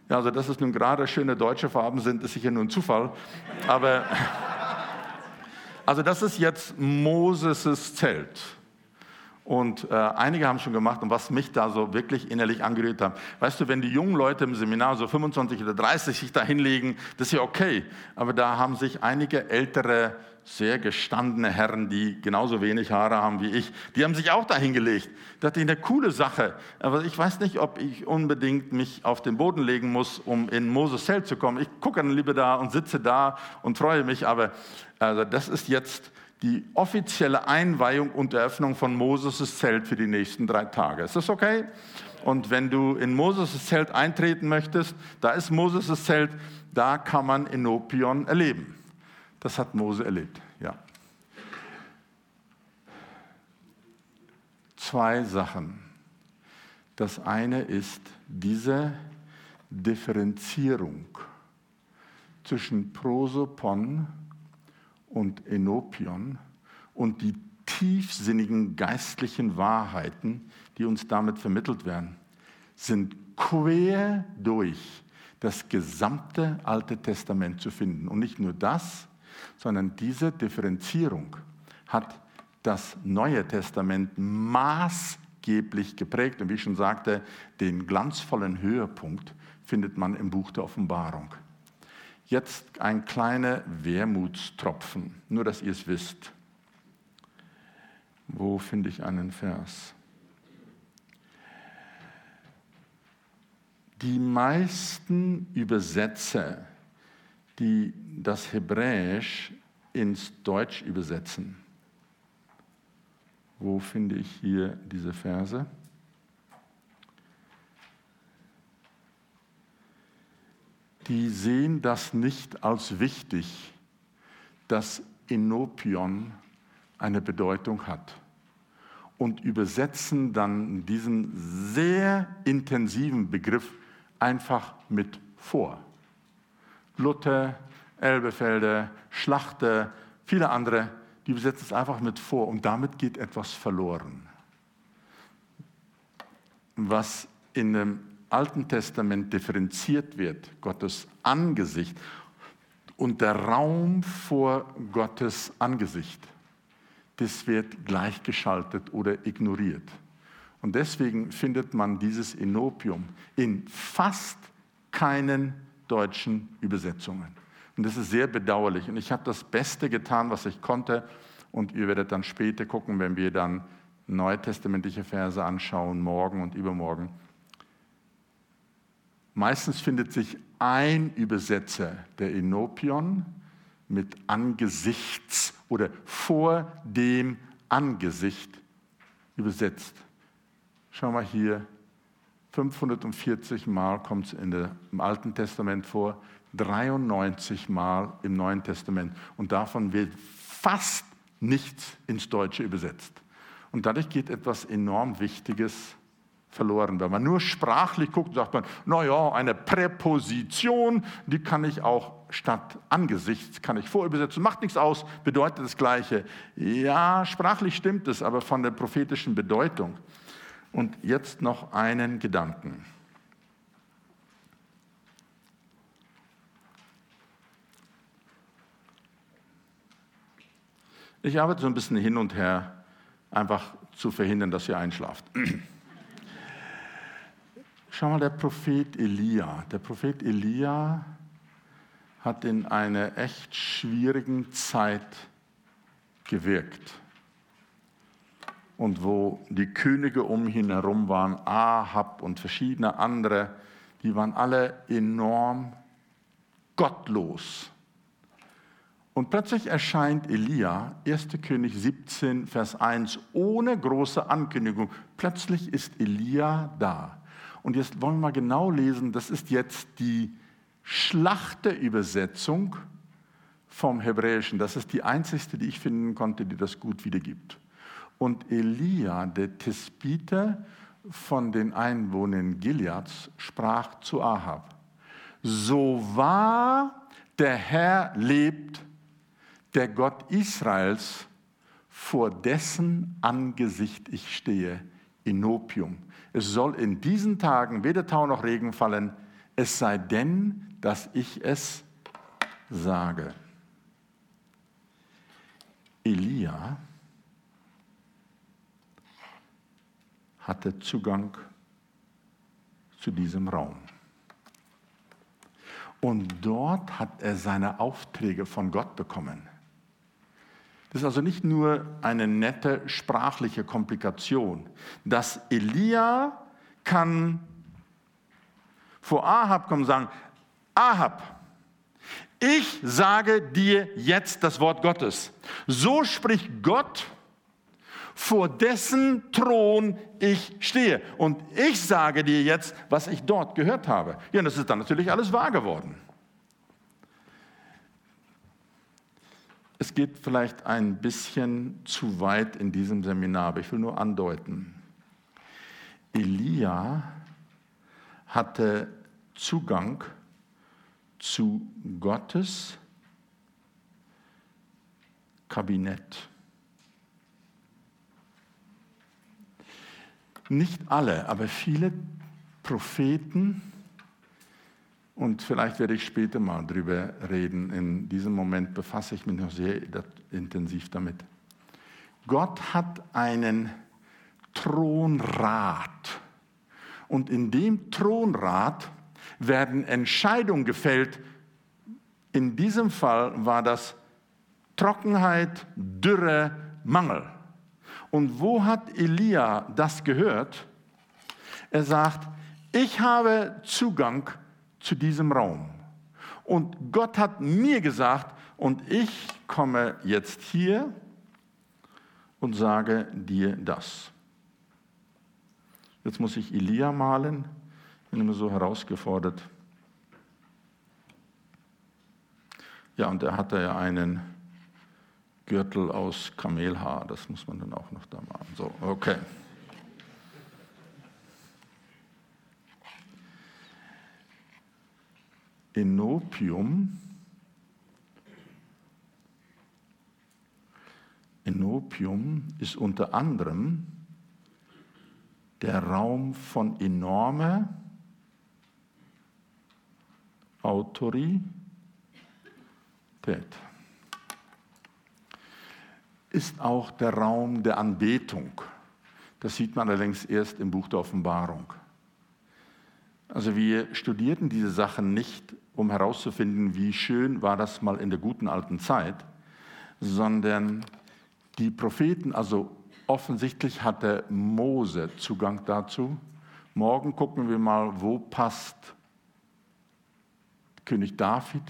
Speaker 1: Ja, also dass es nun gerade schöne deutsche Farben sind, ist sicher nur ein Zufall. Aber also das ist jetzt Moses' Zelt. Und äh, einige haben schon gemacht und was mich da so wirklich innerlich angerührt hat. Weißt du, wenn die jungen Leute im Seminar so 25 oder 30 sich da hinlegen, das ist ja okay. Aber da haben sich einige ältere, sehr gestandene Herren, die genauso wenig Haare haben wie ich, die haben sich auch da hingelegt. Das ist eine coole Sache. Aber ich weiß nicht, ob ich unbedingt mich auf den Boden legen muss, um in Moses Zelt zu kommen. Ich gucke dann lieber da und sitze da und freue mich. Aber also das ist jetzt die offizielle Einweihung und Eröffnung von Moses' Zelt für die nächsten drei Tage. Ist das okay? Und wenn du in Moses' Zelt eintreten möchtest, da ist Moses' Zelt, da kann man Enopion erleben. Das hat Mose erlebt, ja. Zwei Sachen. Das eine ist diese Differenzierung zwischen Prosopon und Enopion und die tiefsinnigen geistlichen Wahrheiten, die uns damit vermittelt werden, sind quer durch das gesamte Alte Testament zu finden. Und nicht nur das, sondern diese Differenzierung hat das Neue Testament maßgeblich geprägt. Und wie ich schon sagte, den glanzvollen Höhepunkt findet man im Buch der Offenbarung. Jetzt ein kleiner Wermutstropfen, nur dass ihr es wisst. Wo finde ich einen Vers? Die meisten Übersetzer, die das Hebräisch ins Deutsch übersetzen, wo finde ich hier diese Verse? die sehen das nicht als wichtig, dass Enopion eine Bedeutung hat und übersetzen dann diesen sehr intensiven Begriff einfach mit vor. Luther, Elbefelder, Schlachter, viele andere, die übersetzen es einfach mit vor und damit geht etwas verloren. Was in dem Alten Testament differenziert wird, Gottes Angesicht und der Raum vor Gottes Angesicht, das wird gleichgeschaltet oder ignoriert. Und deswegen findet man dieses Enopium in fast keinen deutschen Übersetzungen. Und das ist sehr bedauerlich. Und ich habe das Beste getan, was ich konnte. Und ihr werdet dann später gucken, wenn wir dann neutestamentliche Verse anschauen, morgen und übermorgen Meistens findet sich ein Übersetzer der Enopion mit angesichts oder vor dem Angesicht übersetzt. Schau mal hier, 540 Mal kommt es im Alten Testament vor, 93 Mal im Neuen Testament. Und davon wird fast nichts ins Deutsche übersetzt. Und dadurch geht etwas enorm Wichtiges verloren. Wenn man nur sprachlich guckt, sagt man, naja, eine Präposition, die kann ich auch statt angesichts, kann ich vorübersetzen, macht nichts aus, bedeutet das Gleiche. Ja, sprachlich stimmt es, aber von der prophetischen Bedeutung. Und jetzt noch einen Gedanken. Ich arbeite so ein bisschen hin und her, einfach zu verhindern, dass ihr einschlaft. Schau mal, der Prophet Elia. Der Prophet Elia hat in einer echt schwierigen Zeit gewirkt. Und wo die Könige um ihn herum waren, Ahab und verschiedene andere, die waren alle enorm gottlos. Und plötzlich erscheint Elia, 1. König 17, Vers 1, ohne große Ankündigung. Plötzlich ist Elia da. Und jetzt wollen wir mal genau lesen, das ist jetzt die Schlachterübersetzung vom Hebräischen. Das ist die einzigste, die ich finden konnte, die das gut wiedergibt. Und Elia, der Tisbiter von den Einwohnern Gileads, sprach zu Ahab, so wahr der Herr lebt, der Gott Israels, vor dessen Angesicht ich stehe, Inopium, es soll in diesen Tagen weder Tau noch Regen fallen, es sei denn, dass ich es sage. Elia hatte Zugang zu diesem Raum. Und dort hat er seine Aufträge von Gott bekommen. Das ist also nicht nur eine nette sprachliche Komplikation, dass Elia kann vor Ahab kommen und sagen, Ahab, ich sage dir jetzt das Wort Gottes. So spricht Gott, vor dessen Thron ich stehe. Und ich sage dir jetzt, was ich dort gehört habe. Ja, und das ist dann natürlich alles wahr geworden. Es geht vielleicht ein bisschen zu weit in diesem Seminar, aber ich will nur andeuten. Elia hatte Zugang zu Gottes Kabinett. Nicht alle, aber viele Propheten, und vielleicht werde ich später mal drüber reden, in diesem Moment befasse ich mich noch sehr intensiv damit. Gott hat einen Thronrat. Und in dem Thronrat werden Entscheidungen gefällt. In diesem Fall war das Trockenheit, Dürre, Mangel. Und wo hat Elia das gehört? Er sagt, ich habe Zugang zu diesem Raum. Und Gott hat mir gesagt, und ich komme jetzt hier und sage dir das. Jetzt muss ich Elia malen bin immer so herausgefordert. Ja, und er hatte ja einen Gürtel aus Kamelhaar, das muss man dann auch noch da machen. So, okay. Enopium, Enopium ist unter anderem der Raum von enormer Autorität. Ist auch der Raum der Anbetung. Das sieht man allerdings erst im Buch der Offenbarung. Also wir studierten diese Sachen nicht, um herauszufinden, wie schön war das mal in der guten alten Zeit, sondern die Propheten, also offensichtlich hatte Mose Zugang dazu. Morgen gucken wir mal, wo passt König David,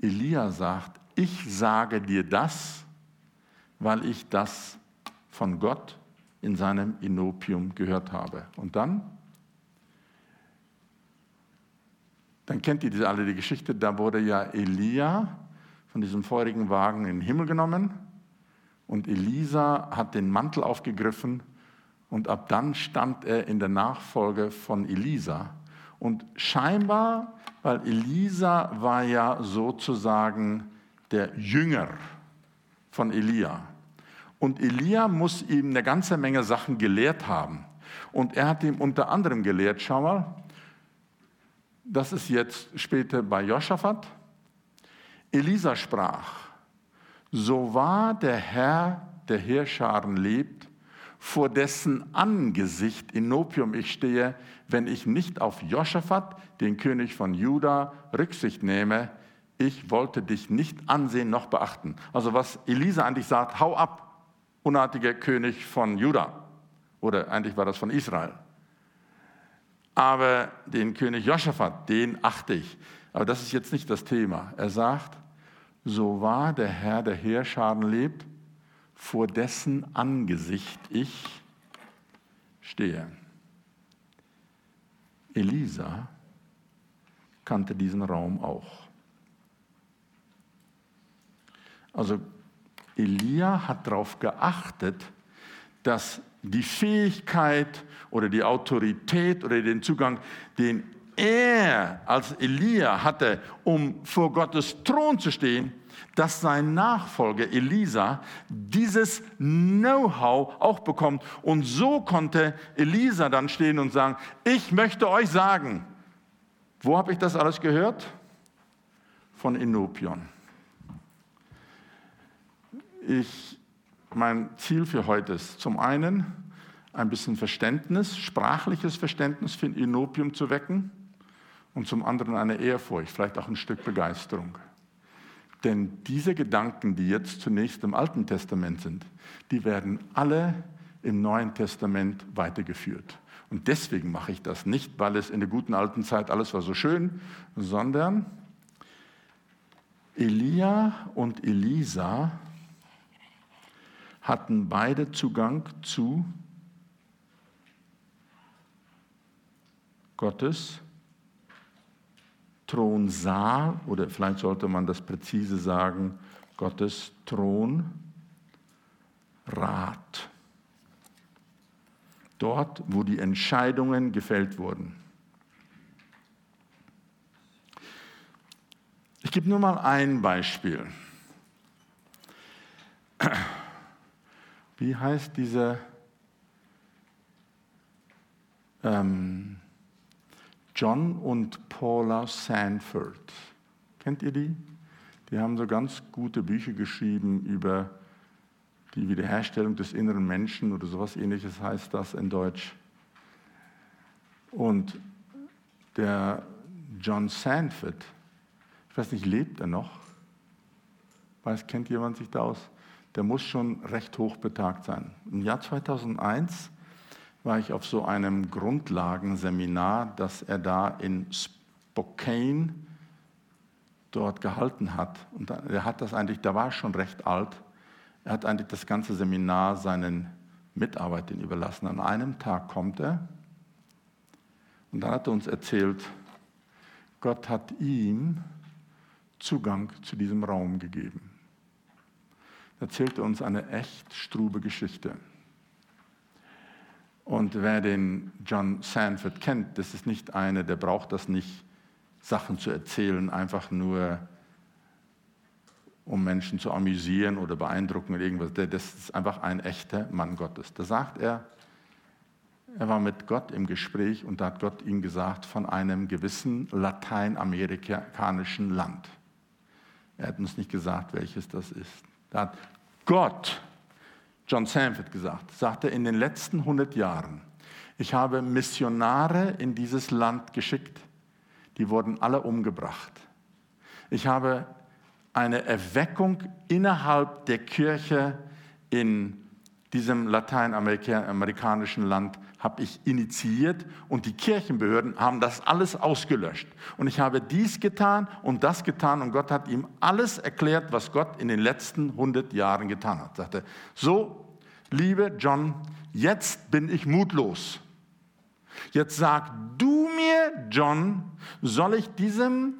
Speaker 1: Elia sagt, ich sage dir das, weil ich das von Gott in seinem Inopium gehört habe. Und dann? Dann kennt ihr alle die Geschichte, da wurde ja Elia von diesem feurigen Wagen in den Himmel genommen und Elisa hat den Mantel aufgegriffen und ab dann stand er in der Nachfolge von Elisa. Und scheinbar weil Elisa war ja sozusagen der Jünger von Elia. Und Elia muss ihm eine ganze Menge Sachen gelehrt haben. Und er hat ihm unter anderem gelehrt, schau mal, das ist jetzt später bei Josaphat. Elisa sprach, so wahr der Herr der Heerscharen lebt, vor dessen Angesicht in Nopium ich stehe, wenn ich nicht auf Josaphat, den König von Juda, Rücksicht nehme. Ich wollte dich nicht ansehen noch beachten. Also was Elisa eigentlich sagt, hau ab, unartiger König von Juda. Oder eigentlich war das von Israel. Aber den König Josaphat, den achte ich. Aber das ist jetzt nicht das Thema. Er sagt, so wahr der Herr der Heerscharen lebt, vor dessen Angesicht ich stehe. Elisa kannte diesen Raum auch. Also Elia hat darauf geachtet, dass die Fähigkeit oder die Autorität oder den Zugang, den er als Elia hatte, um vor Gottes Thron zu stehen, dass sein Nachfolger Elisa dieses Know-how auch bekommt. Und so konnte Elisa dann stehen und sagen, ich möchte euch sagen, wo habe ich das alles gehört? Von Enopion. Ich, mein Ziel für heute ist zum einen ein bisschen Verständnis, sprachliches Verständnis für Enopium zu wecken und zum anderen eine Ehrfurcht, vielleicht auch ein Stück Begeisterung. Denn diese Gedanken, die jetzt zunächst im Alten Testament sind, die werden alle im Neuen Testament weitergeführt. Und deswegen mache ich das nicht, weil es in der guten alten Zeit alles war so schön, sondern Elia und Elisa hatten beide Zugang zu Gottes Thronsaal oder vielleicht sollte man das präzise sagen, Gottes Thronrat. Dort, wo die Entscheidungen gefällt wurden. Ich gebe nur mal ein Beispiel. Wie heißt dieser ähm, John und Paula Sanford. Kennt ihr die? Die haben so ganz gute Bücher geschrieben über die Wiederherstellung des inneren Menschen oder sowas ähnliches heißt das in Deutsch. Und der John Sanford, ich weiß nicht, lebt er noch? Weiß, kennt jemand sich da aus? Der muss schon recht hoch betagt sein. Im Jahr 2001 war ich auf so einem Grundlagenseminar, das er da in Spokane dort gehalten hat. Und er hat das eigentlich, der war schon recht alt, er hat eigentlich das ganze Seminar seinen Mitarbeitern überlassen. An einem Tag kommt er und dann hat er uns erzählt, Gott hat ihm Zugang zu diesem Raum gegeben. Er erzählte uns eine echt strube Geschichte. Und wer den John Sanford kennt, das ist nicht einer, der braucht das nicht, Sachen zu erzählen, einfach nur, um Menschen zu amüsieren oder beeindrucken oder irgendwas. Das ist einfach ein echter Mann Gottes. Da sagt er, er war mit Gott im Gespräch und da hat Gott ihm gesagt von einem gewissen lateinamerikanischen Land. Er hat uns nicht gesagt, welches das ist. Da hat Gott John Sanford gesagt, sagte in den letzten 100 Jahren, ich habe Missionare in dieses Land geschickt, die wurden alle umgebracht. Ich habe eine Erweckung innerhalb der Kirche in diesem lateinamerikanischen Land habe ich initiiert und die Kirchenbehörden haben das alles ausgelöscht. Und ich habe dies getan und das getan und Gott hat ihm alles erklärt, was Gott in den letzten 100 Jahren getan hat. Sagte, so, liebe John, jetzt bin ich mutlos. Jetzt sag du mir, John, soll ich diesem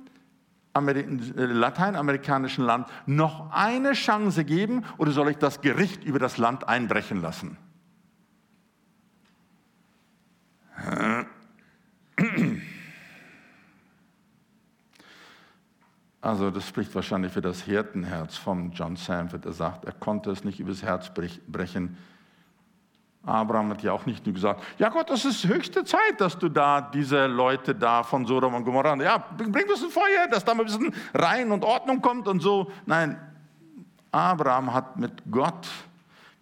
Speaker 1: äh, lateinamerikanischen Land noch eine Chance geben oder soll ich das Gericht über das Land einbrechen lassen? Also das spricht wahrscheinlich für das Hirtenherz von John Sanford. Er sagt, er konnte es nicht übers Herz brechen. Abraham hat ja auch nicht nur gesagt, ja Gott, das ist höchste Zeit, dass du da diese Leute da von Sodom und Gomorrah, ja, bring ein bisschen Feuer, dass da mal ein bisschen Rein und Ordnung kommt und so. Nein, Abraham hat mit Gott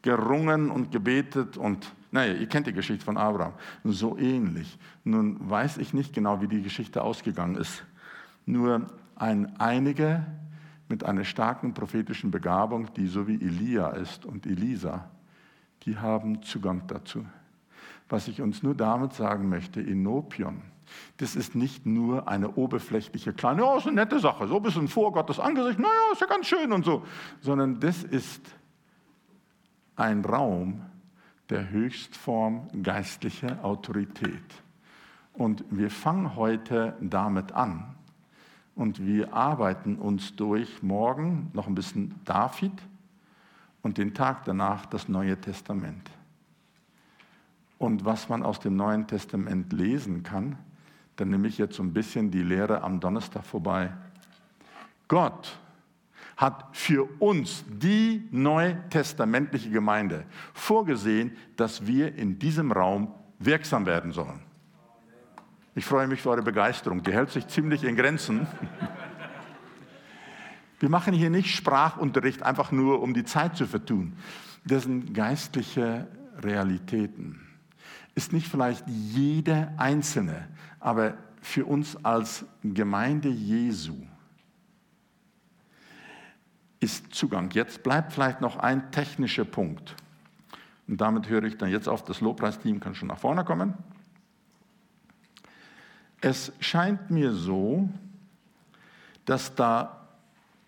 Speaker 1: gerungen und gebetet und naja, ihr kennt die Geschichte von Abraham. So ähnlich. Nun weiß ich nicht genau, wie die Geschichte ausgegangen ist. Nur ein einiger mit einer starken prophetischen Begabung, die so wie Elia ist und Elisa, die haben Zugang dazu. Was ich uns nur damit sagen möchte, Enopion, das ist nicht nur eine oberflächliche kleine, oh, ist eine nette Sache, so ein bisschen vor Gottes Angesicht, naja, ist ja ganz schön und so, sondern das ist ein Raum, der Höchstform geistlicher Autorität. Und wir fangen heute damit an und wir arbeiten uns durch morgen noch ein bisschen David und den Tag danach das Neue Testament. Und was man aus dem Neuen Testament lesen kann, dann nehme ich jetzt so ein bisschen die Lehre am Donnerstag vorbei. Gott hat für uns die neutestamentliche Gemeinde vorgesehen, dass wir in diesem Raum wirksam werden sollen. Ich freue mich für eure Begeisterung. Die hält sich ziemlich in Grenzen. Wir machen hier nicht Sprachunterricht einfach nur, um die Zeit zu vertun. Das sind geistliche Realitäten. ist nicht vielleicht jede einzelne, aber für uns als Gemeinde Jesu ist Zugang. Jetzt bleibt vielleicht noch ein technischer Punkt. Und damit höre ich dann jetzt auf, das Lobpreisteam kann schon nach vorne kommen. Es scheint mir so, dass da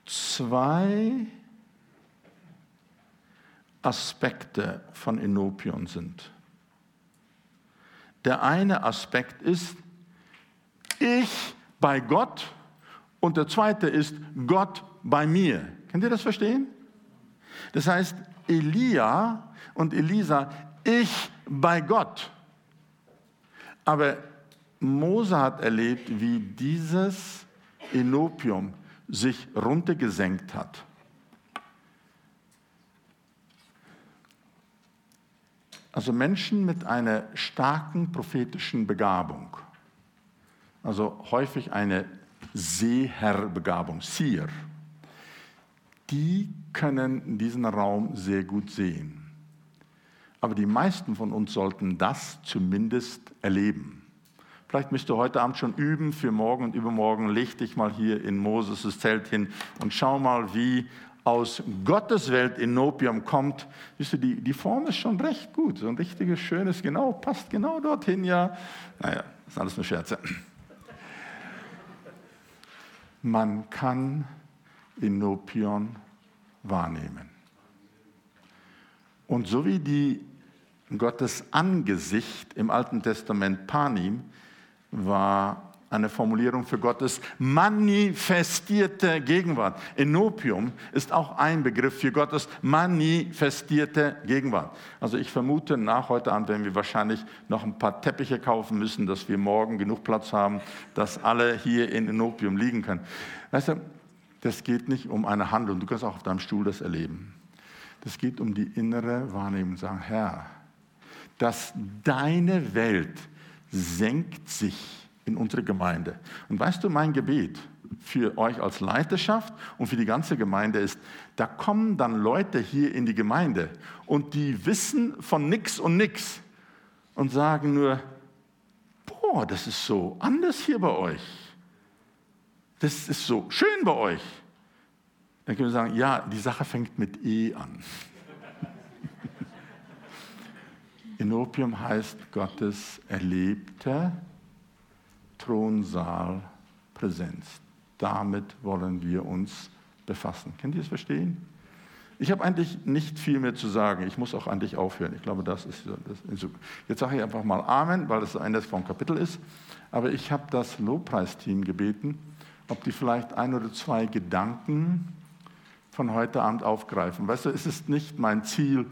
Speaker 1: zwei Aspekte von Enopion sind. Der eine Aspekt ist, ich bei Gott und der zweite ist Gott bei mir. Könnt ihr das verstehen? Das heißt, Elia und Elisa, ich bei Gott. Aber Mose hat erlebt, wie dieses Enopium sich runtergesenkt hat. Also Menschen mit einer starken prophetischen Begabung, also häufig eine Seherbegabung, Seer, die können in diesem Raum sehr gut sehen. Aber die meisten von uns sollten das zumindest erleben. Vielleicht müsst ihr heute Abend schon üben für morgen und übermorgen. Leg dich mal hier in Moses' Zelt hin und schau mal, wie aus Gottes Welt in kommt. Wisst ihr, die, die Form ist schon recht gut. So ein richtiges, schönes, genau, passt genau dorthin, ja. Naja, das sind alles nur Scherze. Man kann in Nopion wahrnehmen. Und so wie die Gottes Angesicht im Alten Testament Panim war eine Formulierung für Gottes manifestierte Gegenwart. Enopium ist auch ein Begriff für Gottes manifestierte Gegenwart. Also ich vermute, nach heute Abend werden wir wahrscheinlich noch ein paar Teppiche kaufen müssen, dass wir morgen genug Platz haben, dass alle hier in Enopium liegen können. Weißt du, das geht nicht um eine Handlung. Du kannst auch auf deinem Stuhl das erleben. Das geht um die innere Wahrnehmung. Sagen, Herr, dass deine Welt senkt sich in unsere Gemeinde. Und weißt du, mein Gebet für euch als Leiterschaft und für die ganze Gemeinde ist, da kommen dann Leute hier in die Gemeinde und die wissen von nichts und nichts und sagen nur, boah, das ist so anders hier bei euch. Das ist so schön bei euch. Dann können wir sagen, ja, die Sache fängt mit E an. Enopium heißt Gottes erlebte Thronsaalpräsenz. Damit wollen wir uns befassen. Könnt ihr es verstehen? Ich habe eigentlich nicht viel mehr zu sagen. Ich muss auch eigentlich aufhören. Ich glaube, das ist, das Jetzt sage ich einfach mal Amen, weil es Ende vom Kapitel ist. Aber ich habe das Lobpreisteam gebeten, ob die vielleicht ein oder zwei Gedanken von heute Abend aufgreifen. Weißt du, es ist nicht mein Ziel,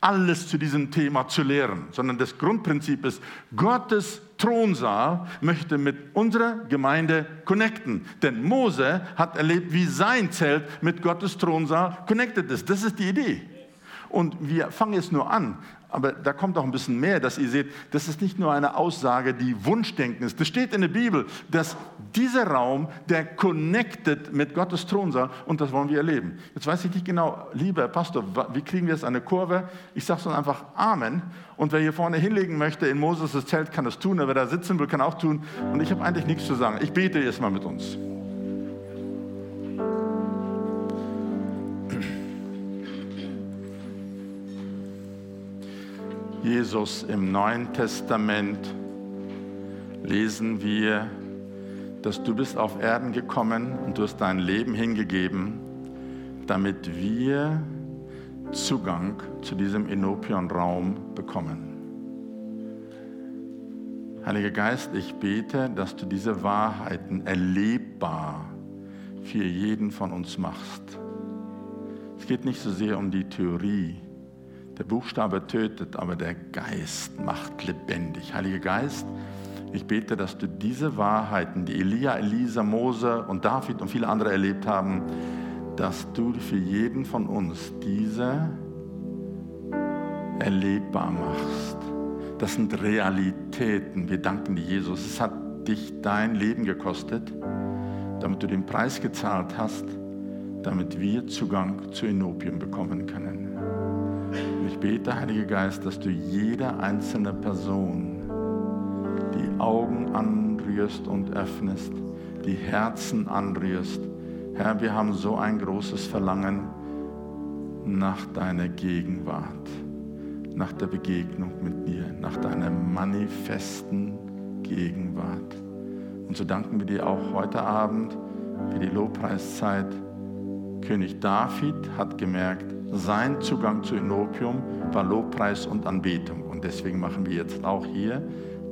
Speaker 1: alles zu diesem Thema zu lehren, sondern das Grundprinzip ist, Gottes Thronsaal möchte mit unserer Gemeinde connecten. Denn Mose hat erlebt, wie sein Zelt mit Gottes Thronsaal connected ist. Das ist die Idee. Und wir fangen jetzt nur an, aber da kommt auch ein bisschen mehr, dass ihr seht, das ist nicht nur eine Aussage, die Wunschdenken ist. Das steht in der Bibel, dass dieser Raum, der connected mit Gottes Thronsaal und das wollen wir erleben. Jetzt weiß ich nicht genau, lieber Pastor, wie kriegen wir jetzt eine Kurve? Ich sage so einfach Amen. Und wer hier vorne hinlegen möchte in Moses' Zelt, kann das tun. Wer da sitzen will, kann auch tun. Und ich habe eigentlich nichts zu sagen. Ich bete erstmal mit uns. Jesus im Neuen Testament lesen wir, dass du bist auf Erden gekommen und du hast dein Leben hingegeben, damit wir Zugang zu diesem Enopion-Raum bekommen. Heiliger Geist, ich bete, dass du diese Wahrheiten erlebbar für jeden von uns machst. Es geht nicht so sehr um die Theorie, der Buchstabe tötet, aber der Geist macht lebendig. Heiliger Geist, ich bete, dass du diese Wahrheiten, die Elia, Elisa, Mose und David und viele andere erlebt haben, dass du für jeden von uns diese erlebbar machst. Das sind Realitäten. Wir danken dir, Jesus. Es hat dich dein Leben gekostet, damit du den Preis gezahlt hast, damit wir Zugang zu Enopium bekommen können bete, Heiliger Geist, dass du jeder einzelne Person die Augen anrührst und öffnest, die Herzen anrührst. Herr, wir haben so ein großes Verlangen nach deiner Gegenwart, nach der Begegnung mit dir, nach deiner manifesten Gegenwart. Und so danken wir dir auch heute Abend für die Lobpreiszeit. König David hat gemerkt, sein Zugang zu Enopium war Lobpreis und Anbetung. Und deswegen machen wir jetzt auch hier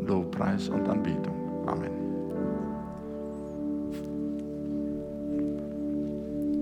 Speaker 1: Lobpreis und Anbetung. Amen.